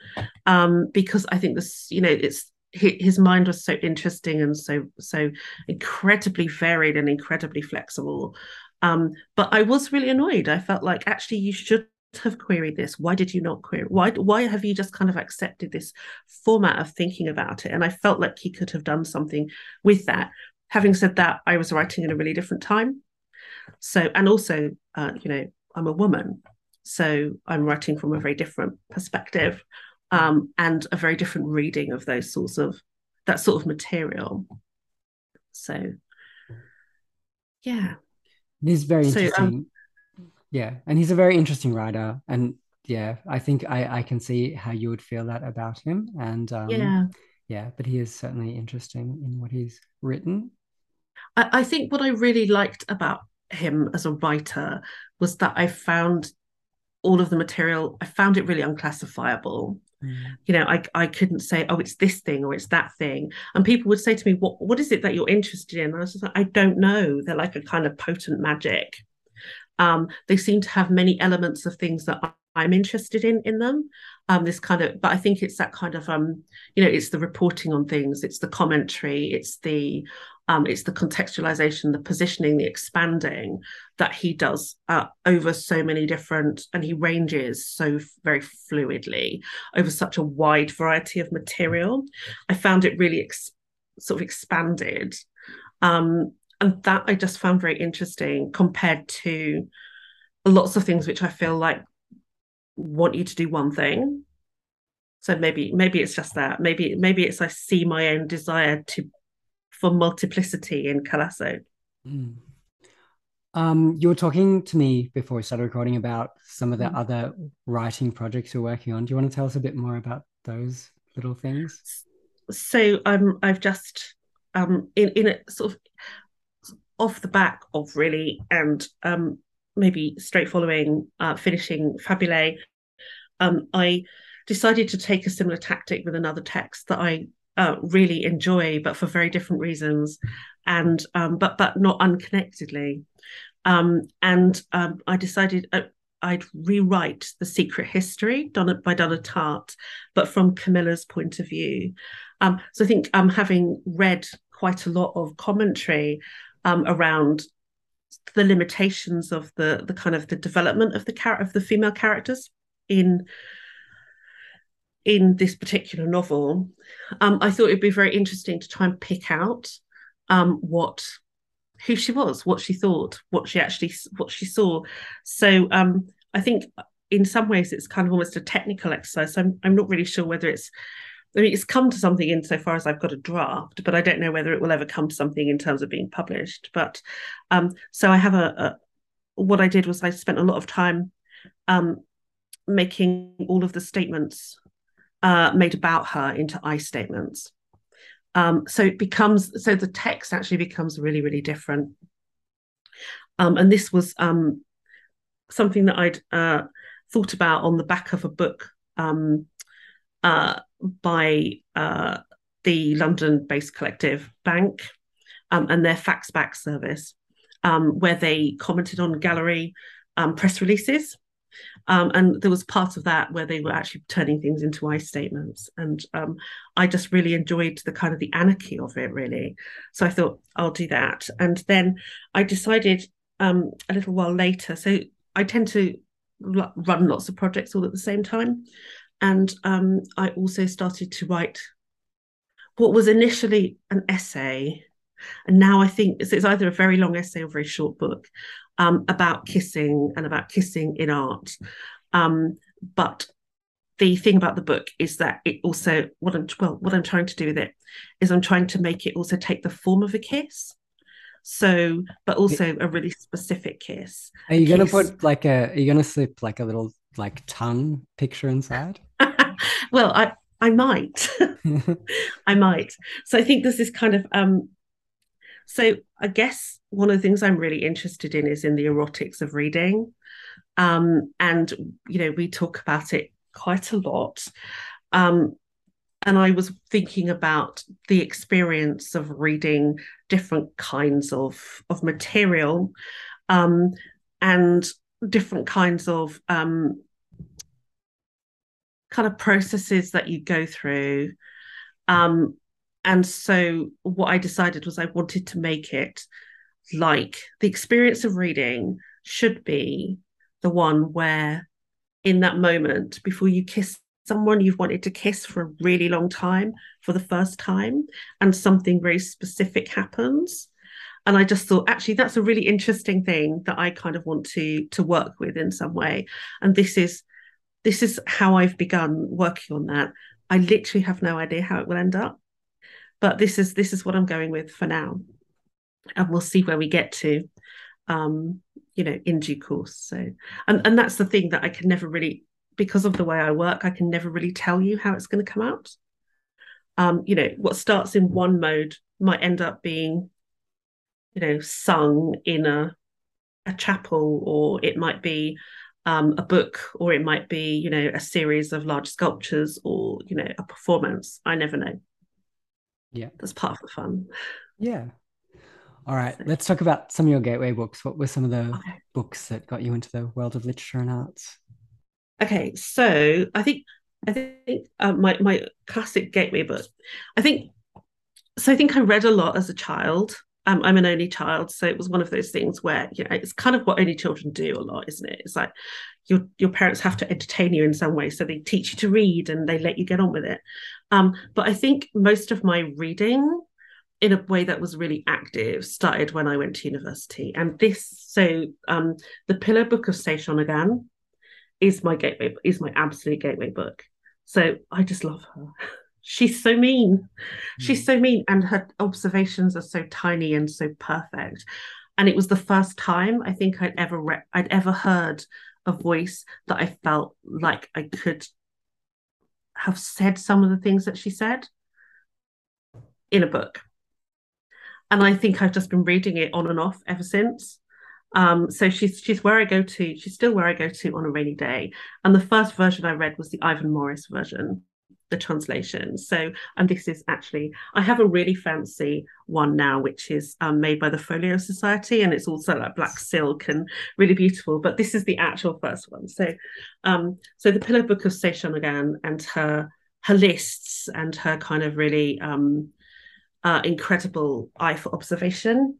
um, because I think this, you know, it's his mind was so interesting and so so incredibly varied and incredibly flexible. Um, but I was really annoyed. I felt like actually you should have queried this? Why did you not query? Why why have you just kind of accepted this format of thinking about it? And i felt like he could have done something with that. Having said that i was writing in a really different time. So and also uh, you know i'm a woman so i'm writing from a very different perspective um, and a very different reading of those sorts of that sort of material. So yeah. It is very so, um, interesting. um, yeah, and he's a very interesting writer, and yeah, I think I I can see how you would feel that about him, and um, yeah, yeah, but he is certainly interesting in what he's written. I, I think what I really liked about him as a writer was that I found all of the material. I found it really unclassifiable. Mm. You know, I I couldn't say, oh, it's this thing or it's that thing. And people would say to me, what what is it that you're interested in? And I was just like, I don't know. They're like a kind of potent magic. Um, they seem to have many elements of things that I'm interested in in them. Um, this kind of, but I think it's that kind of, um, you know, it's the reporting on things, it's the commentary, it's the, um, it's the contextualization, the positioning, the expanding that he does uh, over so many different, and he ranges so very fluidly over such a wide variety of material. I found it really ex- sort of expanded. Um, and that I just found very interesting compared to lots of things which I feel like want you to do one thing. So maybe maybe it's just that. Maybe maybe it's I see my own desire to for multiplicity in Calasso. Mm. Um, you were talking to me before we started recording about some of the mm. other writing projects you're working on. Do you want to tell us a bit more about those little things? So um, I've just um, in in a sort of off the back of really and um, maybe straight following uh, finishing Fabulae, um, I decided to take a similar tactic with another text that I uh, really enjoy, but for very different reasons, and um, but but not unconnectedly. Um, and um, I decided uh, I'd rewrite the Secret History done by Donna Tartt, but from Camilla's point of view. Um, so I think um, having read quite a lot of commentary um, around the limitations of the the kind of the development of the character of the female characters in in this particular novel. Um, I thought it'd be very interesting to try and pick out um, what who she was, what she thought, what she actually what she saw. So um, I think in some ways it's kind of almost a technical exercise. I'm I'm not really sure whether it's I mean, it's come to something insofar as I've got a draft, but I don't know whether it will ever come to something in terms of being published. But um, so I have a, a, what I did was I spent a lot of time um, making all of the statements uh, made about her into I statements. Um, so it becomes so the text actually becomes really really different. Um, and this was um, something that I'd uh, thought about on the back of a book um, uh, by uh, the London-based collective Bank um, and their fax back service, um, where they commented on gallery um, press releases. Um, and there was part of that where they were actually turning things into I statements. And um, I just really enjoyed the kind of the anarchy of it, really. So I thought, I'll do that. And then I decided um, a little while later. So I tend to run lots of projects all at the same time. And um, I also started to write what was initially an essay. And now I think it's, either a very long essay or a very short book um, about kissing and about kissing in art. Um, but the thing about the book is that it also what I'm well what I'm trying to do with it is I'm trying to make it also take the form of a kiss. So, but also a really specific kiss. Are you going to put like a? Are you going to slip like a little like tongue picture inside? well, I I might, I might. So I think there's this kind of um. So I guess one of the things I'm really interested in is in the erotics of reading, um, and you know we talk about it quite a lot. Um, and I was thinking about the experience of reading different kinds of of material, um, and different kinds of um, kind of processes that you go through. Um, and so what I decided was I wanted to make it like the experience of reading should be the one where in that moment before you kiss someone you've wanted to kiss for a really long time for the first time and something very specific happens and i just thought actually that's a really interesting thing that i kind of want to to work with in some way and this is this is how I've begun working on that. I literally have no idea how it will end up, but this is this is what I'm going with for now, and we'll see where we get to, um, you know, in due course. So, and and that's the thing that I can never really, because of the way I work, I can never really tell you how it's going to come out. Um, you know, what starts in one mode might end up being, you know, sung in a a chapel, or it might be um, a book or it might be you know a series of large sculptures or you know a performance. I never know. Yeah. That's part of the fun. Yeah. All right so. let's talk about some of your gateway books. What were some of the okay. books that got you into the world of literature and arts? Okay so i think i think uh, my my classic gateway book i think so i think i read a lot as a child um, I'm an only child, so it was one of those things where you know it's kind of what only children do a lot, isn't it? It's like your your parents have to entertain you in some way, so they teach you to read and they let you get on with it. Um, but I think most of my reading, in a way that was really active, started when I went to university. And this, so um, the Pillow Book of Sei Shonagon is my gateway, is my absolute gateway book. So I just love her. she's so mean. She's hmm. so mean, and her observations are so tiny and so perfect. And it was the first time I think I'd ever re- I'd ever heard a voice that I felt like I could have said some of the things that she said in a book. And I think I've just been reading it on and off ever since. Um, so she's she's where I go to. She's still where I go to on a rainy day. And the first version I read was the Ivan Morris version, the translation. So, and this is actually, I have a really fancy one now, which is um, made by the Folio Society, and it's also like black silk and really beautiful. But this is the actual first one. So, um, so the Pillow Book of Sei Shonagon and her her lists and her kind of really um, uh, incredible eye for observation.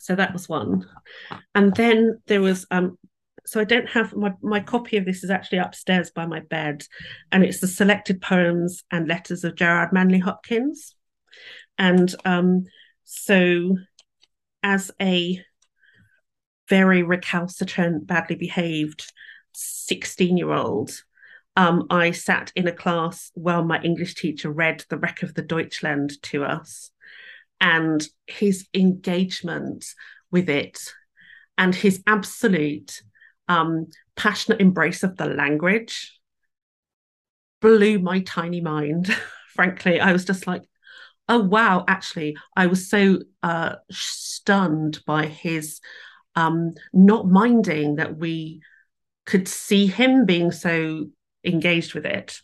So that was one, and then there was um, so I don't have my, my copy of this is actually upstairs by my bed, and it's the selected poems and letters of Gerard Manley Hopkins. And um, so, as a very recalcitrant, badly behaved 16 year old, um, I sat in a class while my English teacher read The Wreck of the Deutschland to us. And his engagement with it and his absolute um, passionate embrace of the language blew my tiny mind. Frankly, I was just like, oh, wow, actually, I was so uh, stunned by his um, not minding that we could see him being so engaged with it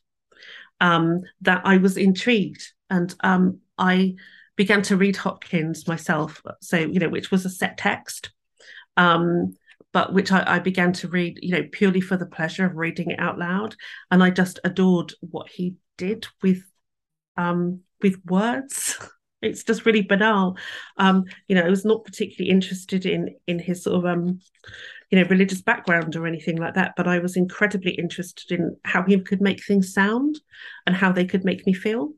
um, that I was intrigued. And um, I began to read Hopkins myself, so, you know, which was a set text. Um, but which I, I, began to read, you know, purely for the pleasure of reading it out loud, and I just adored what he did with, um, with words. it's just really banal. Um, you know, I was not particularly interested in in his sort of um, you know, religious background or anything like that, but I was incredibly interested in how he could make things sound and how they could make me feel.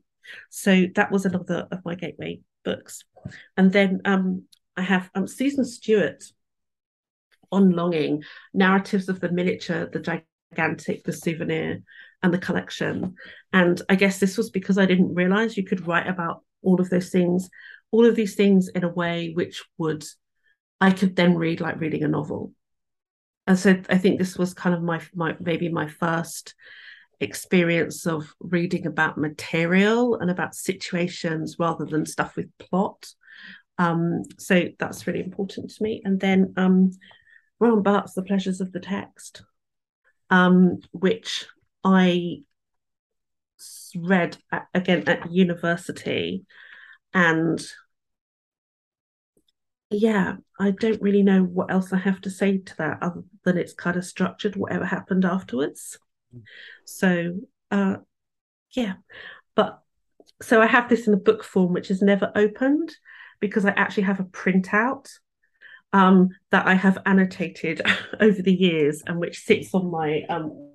So that was another of my gateway books. And then um, I have um, Susan Stewart on longing, narratives of the miniature, the gigantic, the souvenir, and the collection. And I guess this was because I didn't realize you could write about all of those things, all of these things in a way which would I could then read like reading a novel. And so I think this was kind of my my maybe my first experience of reading about material and about situations rather than stuff with plot. Um, so that's really important to me. And then um, Roland Barthes, The Pleasures of the Text, um, which I read at, again at university. And yeah, I don't really know what else I have to say to that other than it's kind of structured, whatever happened afterwards. So, uh, yeah, but so I have this in a book form, which is never opened because I actually have a printout um, that I have annotated over the years and which sits on my. Um,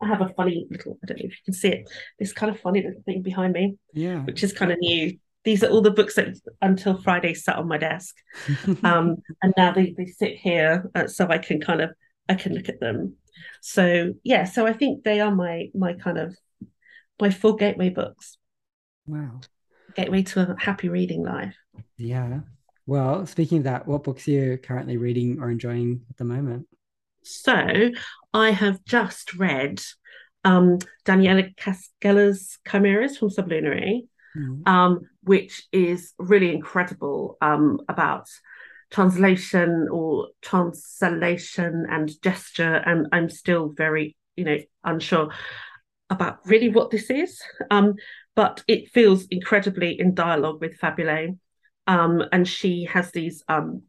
I have a funny little, I don't know if you can see it, this kind of funny little thing behind me, yeah, which is kind of new. These are all the books that until Friday sat on my desk, um, and now they, they sit here uh, so I can kind of I can look at them. So yeah, so I think they are my my kind of my full gateway books. Wow, gateway to a happy reading life. Yeah, well, speaking of that, what books are you currently reading or enjoying at the moment? So, I have just read um, Daniela Cascella's Chimeras from Sublunary, mm. um, which is really incredible um, about translation or translation and gesture. And I'm still very, you know, unsure about really what this is. Um, but it feels incredibly in dialogue with Fabulae um, and she has these um,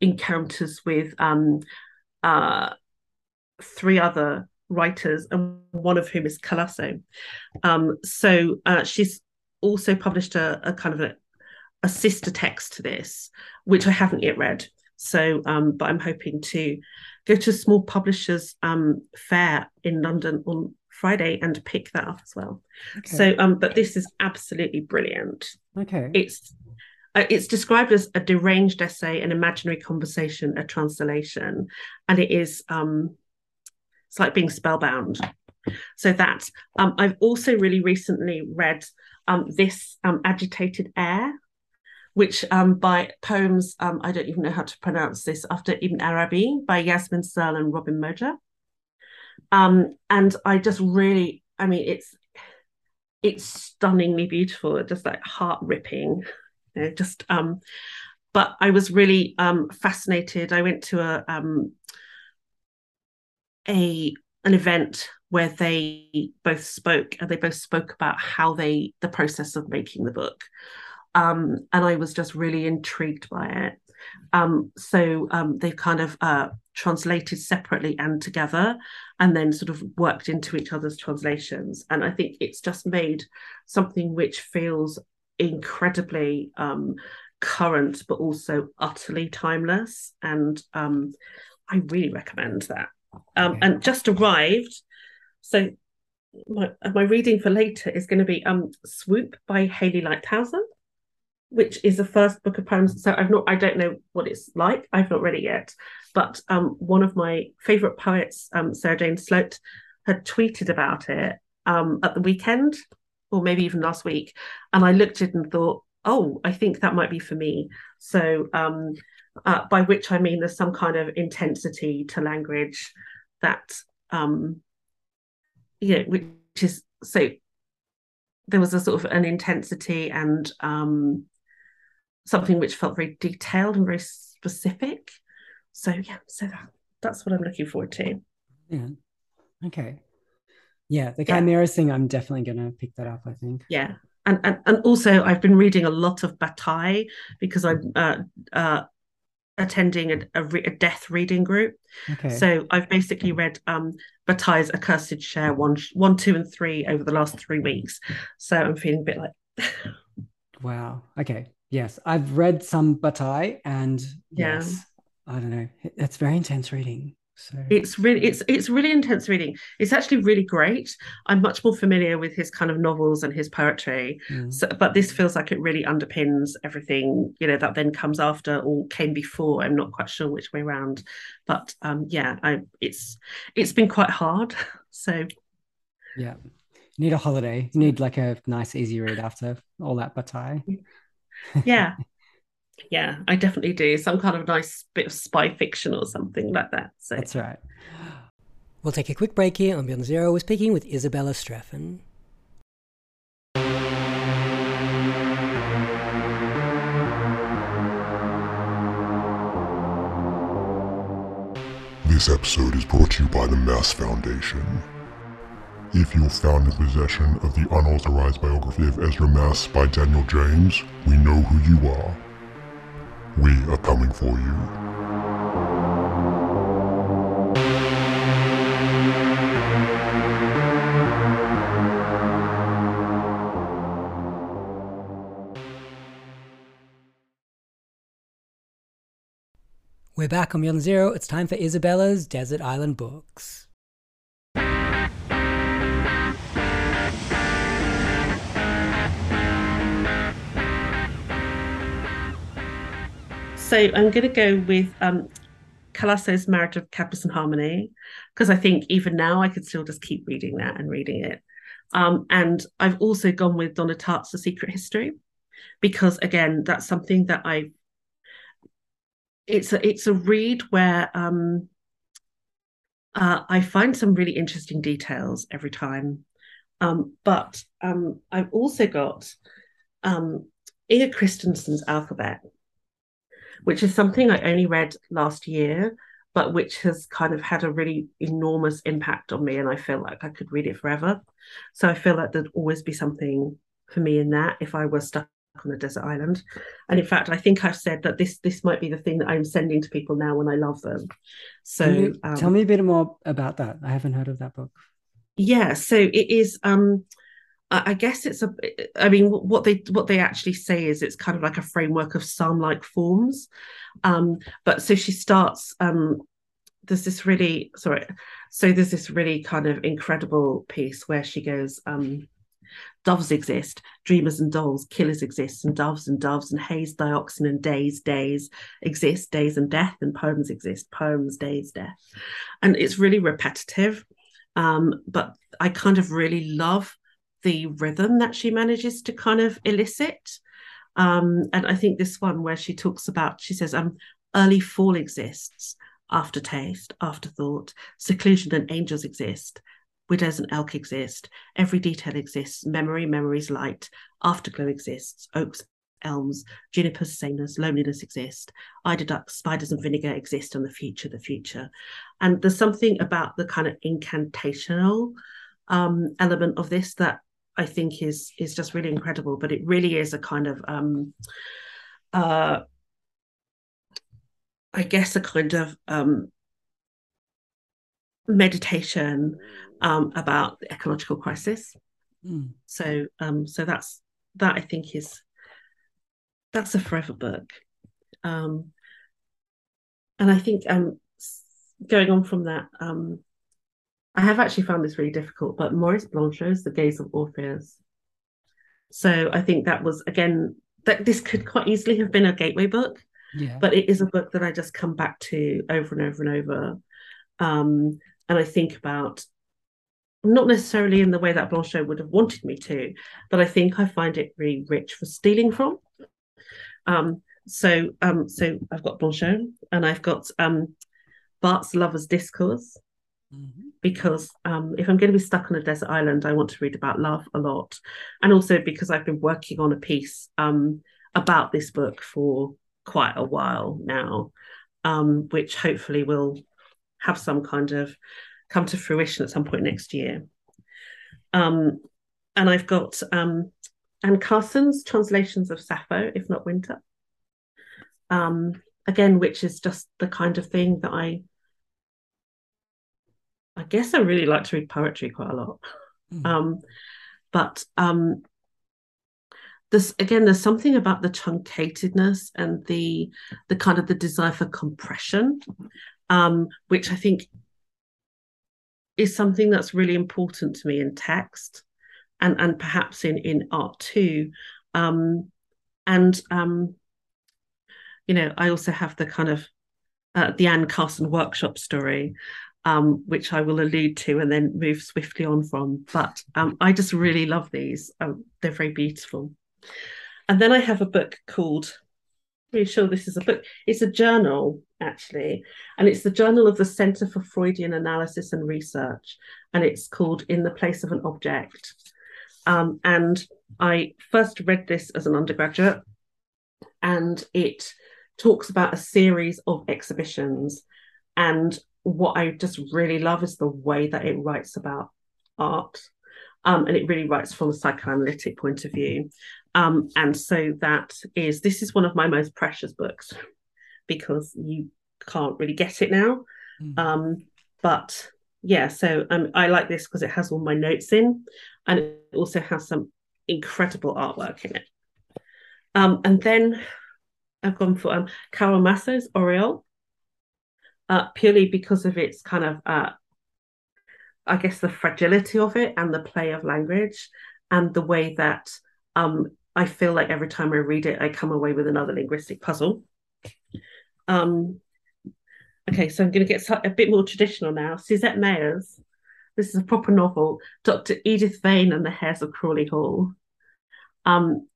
encounters with um, uh, three other writers, and one of whom is Calasso. Um, so uh, she's also published a, a kind of a, a, sister text to this, which I haven't yet read. So, um, but I'm hoping to go to a small publishers um, fair in London on Friday and pick that up as well. Okay. So, um, but this is absolutely brilliant. Okay, it's it's described as a deranged essay, an imaginary conversation, a translation, and it is um, it's like being spellbound. So that um, I've also really recently read um, this um, agitated air, which um, by poems um, I don't even know how to pronounce this after Ibn Arabi by Yasmin Seale and Robin Moger. And I just really, I mean, it's it's stunningly beautiful, just like heart ripping know, just um, but I was really um, fascinated. I went to a um, a an event where they both spoke and they both spoke about how they the process of making the book. Um, and i was just really intrigued by it. Um, so um, they've kind of uh, translated separately and together and then sort of worked into each other's translations. And i think it's just made something which feels incredibly um, current, but also utterly timeless. And um, I really recommend that. Um, and just arrived. So my my reading for later is going to be um, Swoop by Hailey Leithauser, which is the first book of poems. So I've not, I don't know what it's like. I've not read it yet. But um, one of my favorite poets, um, Sarah Jane Sloat, had tweeted about it um, at the weekend, or maybe even last week. And I looked at it and thought, oh, I think that might be for me. So um, uh, by which I mean there's some kind of intensity to language that, um, you know, which is so there was a sort of an intensity and um, something which felt very detailed and very specific. So yeah, so that, that's what I'm looking forward to. Yeah. Okay. Yeah, the Chimeras yeah. thing, I'm definitely gonna pick that up, I think. Yeah. And, and and also I've been reading a lot of Bataille because I'm uh, uh, attending a, a, re- a, death reading group. Okay. So I've basically read um Bataille's Accursed Share one, one, two, and three over the last three weeks. So I'm feeling a bit like. wow. Okay. Yes, I've read some Bataille, and yeah. yes, I don't know. It's very intense reading. So it's really it's it's really intense reading. It's actually really great. I'm much more familiar with his kind of novels and his poetry, mm. so, but this feels like it really underpins everything you know that then comes after or came before. I'm not quite sure which way around, but um, yeah, I it's it's been quite hard. So yeah, you need a holiday. You need like a nice easy read after all that Bataille yeah yeah i definitely do. Some kind of nice bit of spy fiction or something like that so. That's right. We'll take a quick break here on beyond zero. We're speaking with isabella streffen. This episode is brought to you by the Maas Foundation. If you're found in possession of the unauthorized biography of Ezra Maas by Daniel James, we know who you are. We are coming for you. We're back on Beyond Zero. It's time for Isabella's Desert Island Books. So I'm going to go with um, Calasso's Marriage of Cadmus and Harmony because I think even now I could still just keep reading that and reading it. Um, and I've also gone with Donna Tartt's The Secret History because again that's something that I it's a it's a read where um, uh, I find some really interesting details every time. Um, but um, I've also got um, Inger Christensen's Alphabet, which is something I only read last year, but which has kind of had a really enormous impact on me. And I feel like I could read it forever. So I feel like there'd always be something for me in that if I was stuck on a desert island. And in fact, I think I've said that this this might be the thing that I'm sending to people now when I love them. So you, um, tell me a bit more about that. I haven't heard of that book. Yeah, so it is um I guess it's a. I mean, what they what they actually say is it's kind of like a framework of psalm-like forms. Um, but so she starts. Um, there's this really sorry. So there's this really kind of incredible piece where she goes. Um, doves exist, dreamers and dolls, killers exist, and doves and doves and haze, dioxin and days, days exist, days and death, and poems exist, poems, days, death. And it's really repetitive. Um, but I kind of really love the rhythm that she manages to kind of elicit. Um, and I think this one where she talks about, she says, um, early fall exists, aftertaste, afterthought, seclusion and angels exist, widows and elk exist, every detail exists, memory, memories light, afterglow exists, oaks, elms, junipers, saners, loneliness exist, eider ducks, spiders and vinegar exist, and the future, the future. And there's something about the kind of incantational um, element of this that I think is is just really incredible. But it really is a kind of um, uh, I guess a kind of um, meditation um, about the ecological crisis. Mm. So um, so that's that I think is that's a forever book. Um, and I think um, going on from that, um, I have actually found this really difficult, but Maurice Blanchot's The Gaze of Orpheus. So I think that was again that this could quite easily have been a gateway book. Yeah. But it is a book that I just come back to over and over and over. Um, and I think about not necessarily in the way that Blanchot would have wanted me to, but I think I find it really rich for stealing from. Um, so um, so I've got Blanchot and I've got um, Barthes Lover's Discourse, because um, if I'm going to be stuck on a desert island, I want to read about love a lot. And also because I've been working on a piece um, about this book for quite a while now, um, which hopefully will have some kind of come to fruition at some point next year. Um, and I've got um, Anne Carson's translations of Sappho, if not Winter. Um, again, which is just the kind of thing that I, I guess I really like to read poetry quite a lot. Mm. Um, but um, this again, there's something about the truncatedness and the the kind of the desire for compression, um, which I think is something that's really important to me in text and and perhaps in in art too um and um you know i also have the kind of uh, the anne carson workshop story um, which I will allude to and then move swiftly on from. But um, I just really love these. Um, they're very beautiful. And then I have a book called, I'm pretty sure this is a book, it's a journal actually. And it's the Journal of the Center for Freudian Analysis and Research. And it's called In the Place of an Object. Um, and I first read this as an undergraduate, and it talks about a series of exhibitions. And what I just really love is the way that it writes about art. Um, and it really writes from a psychoanalytic point of view. Um, and so that is, this is one of my most precious books because you can't really get it now. Mm. Um, but yeah, so um, I like this because it has all my notes in, and it also has some incredible artwork in it. Um, and then I've gone for um, Carole Maso's Aureole, uh, purely because of its kind of, uh, I guess, the fragility of it and the play of language, and the way that um, I feel like every time I read it, I come away with another linguistic puzzle. Um, okay, so I'm going to get a bit more traditional now. Suzette Mayr's. This is a proper novel. Dr. Edith Vane and the Hares of Crawley Hall. Um,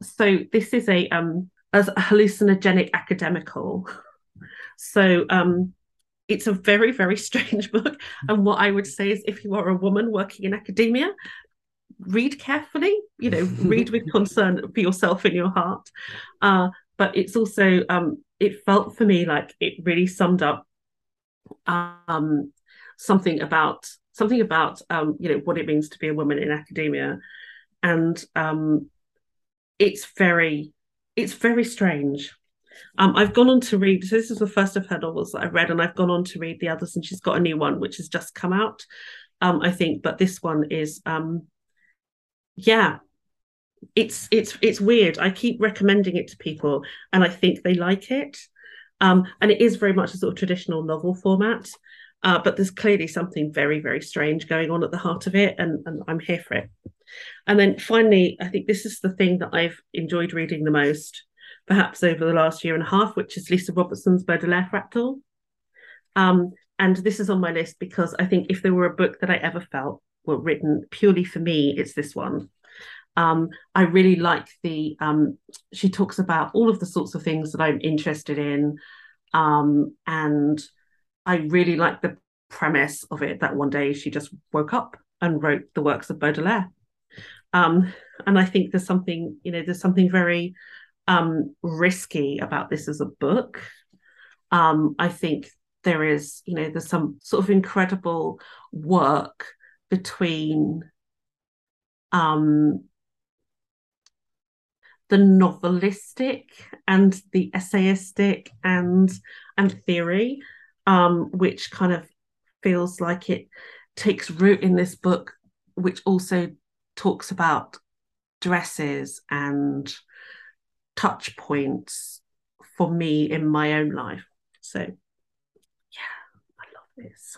so this is a um as a hallucinogenic academical. So um it's a very very strange book. And what i would say is if you are a woman working in academia read carefully you know read with concern for yourself in your heart. Uh, but it's also um, it felt for me like it really summed up um, something about something about um, you know what it means to be a woman in academia, and um, it's very it's very strange. Um, I've gone on to read. So this is the first of her novels that I've read, and I've gone on to read the others, and she's got a new one which has just come out. Um, I think, but this one is, um, yeah, it's it's it's weird. I keep recommending it to people, and I think they like it. Um, and it is very much a sort of traditional novel format, uh, but there's clearly something very very strange going on at the heart of it, and, and I'm here for it. And then finally, I think this is the thing that I've enjoyed reading the most, perhaps over the last year and a half, which is Lisa Robertson's Baudelaire Fractal. Um, and this is on my list because I think if there were a book that I ever felt were written purely for me, it's this one. Um, I really like the, um, she talks about all of the sorts of things that I'm interested in. Um, and I really like the premise of it that one day she just woke up and wrote the works of Baudelaire. Um, and I think there's something, you know, there's something very um, risky about this as a book. Um, I think there is, you know, there's some sort of incredible work between um, the novelistic and the essayistic and and theory, um, which kind of feels like it takes root in this book, which also talks about dresses and touch points for me in my own life. So, yeah, I love this.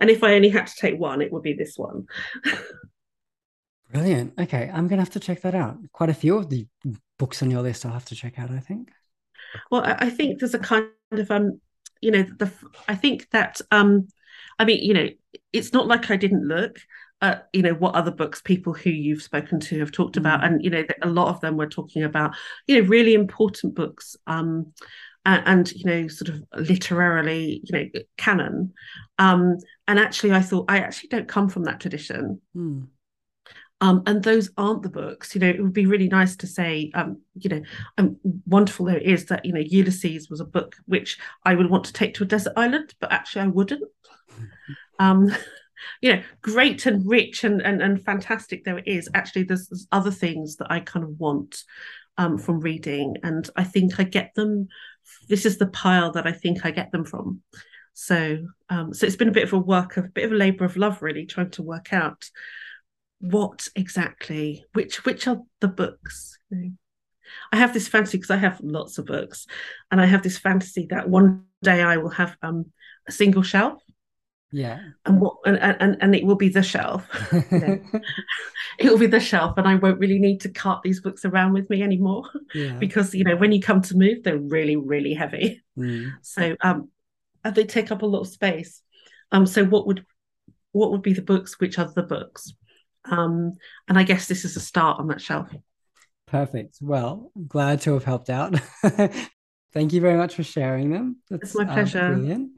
And if I only had to take one, it would be this one. Brilliant. Okay, I'm gonna have to check that out. Quite a few of the books on your list I'll have to check out, I think. Well, I think there's a kind of um, you know, the I think that um, I mean, you know, it's not like I didn't look at you know what other books people who you've spoken to have talked about, mm. and you know, a lot of them were talking about you know really important books. Um, and, and, you know sort of literarily you know canon um and actually i thought i actually don't come from that tradition mm. Um, and those aren't the books. You know, it would be really nice to say, um, you know, um, wonderful though it is that you know Ulysses was a book which I would want to take to a desert island, but actually I wouldn't. um, you know, great and rich and and, and fantastic though it is, actually there's, there's other things that I kind of want um, from reading, and I think I get them. This is the pile that I think I get them from. So, um, so it's been a bit of a work of a bit of a labour of love, really, trying to work out what exactly which which are the books i have this fantasy because i have lots of books and i have this fantasy that one day i will have um a single shelf yeah and what and and, and it will be the shelf it will be the shelf and i won't really need to cart these books around with me anymore yeah. because you know when you come to move they're really really heavy mm. so um and they take up a lot of space um so what would what would be the books which are the books um, and I guess this is a start on that shelf. Perfect. Well, glad to have helped out. Thank you very much for sharing them. That's it's my uh, pleasure. Uh, brilliant.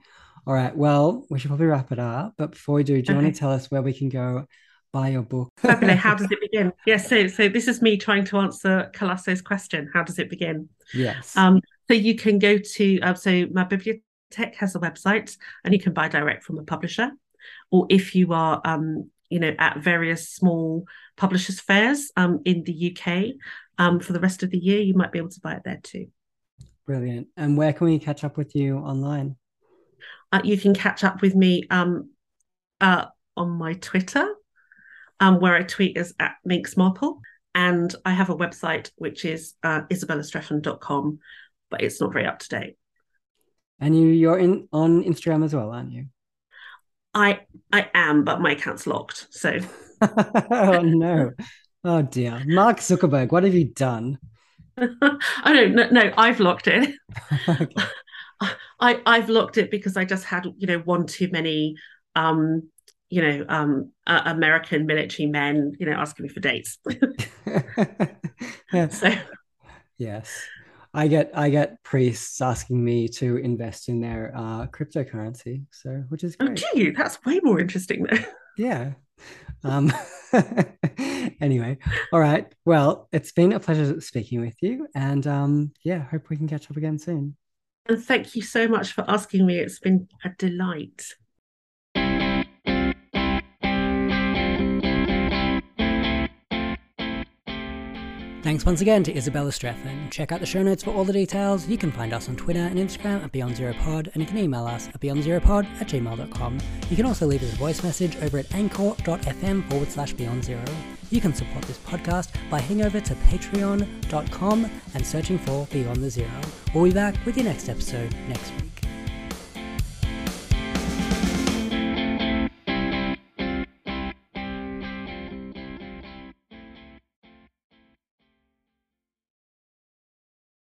All right. Well, we should probably wrap it up. But before we do, do you okay. want to tell us where we can go buy your book? Fabulae. How does it begin? Yes. so, so this is me trying to answer Calasso's question. How does it begin? Yes. Um, so you can go to, uh, so my bibliothèque has a website and you can buy direct from a publisher. Or if you are um, you know, at various small publishers' fairs um, in the UK um, for the rest of the year. You might be able to buy it there too. Brilliant. And where can we catch up with you online? Uh, you can catch up with me um, uh, on my Twitter, um, where I tweet as at Minx Marple. And I have a website which is uh, isabellastreffen.com, but it's not very up to date. And you, you're in on Instagram as well, aren't you? I I am, but my account's locked. So oh no. Oh dear. Mark Zuckerberg, what have you done? I don't no, no, I've locked it. okay. I, I've locked it because I just had, you know, one too many um, you know, um uh, American military men, you know, asking me for dates. yeah. So yes. I get I get priests asking me to invest in their uh, cryptocurrency, so which is oh, great. Oh, you? That's way more interesting, though. Yeah. Um, anyway, all right. Well, it's been a pleasure speaking with you, and um, yeah, hope we can catch up again soon. And thank you so much for asking me. It's been a delight. Thanks once again to Isabella Streffen. Check out the show notes for all the details. You can find us on Twitter and Instagram at Beyond Zero Pod, and you can email us at beyondzeropod at gmail.com. You can also leave us a voice message over at anchor.fm forward slash beyond zero. You can support this podcast by heading over to patreon.com and searching for Beyond the Zero. We'll be back with your next episode next week.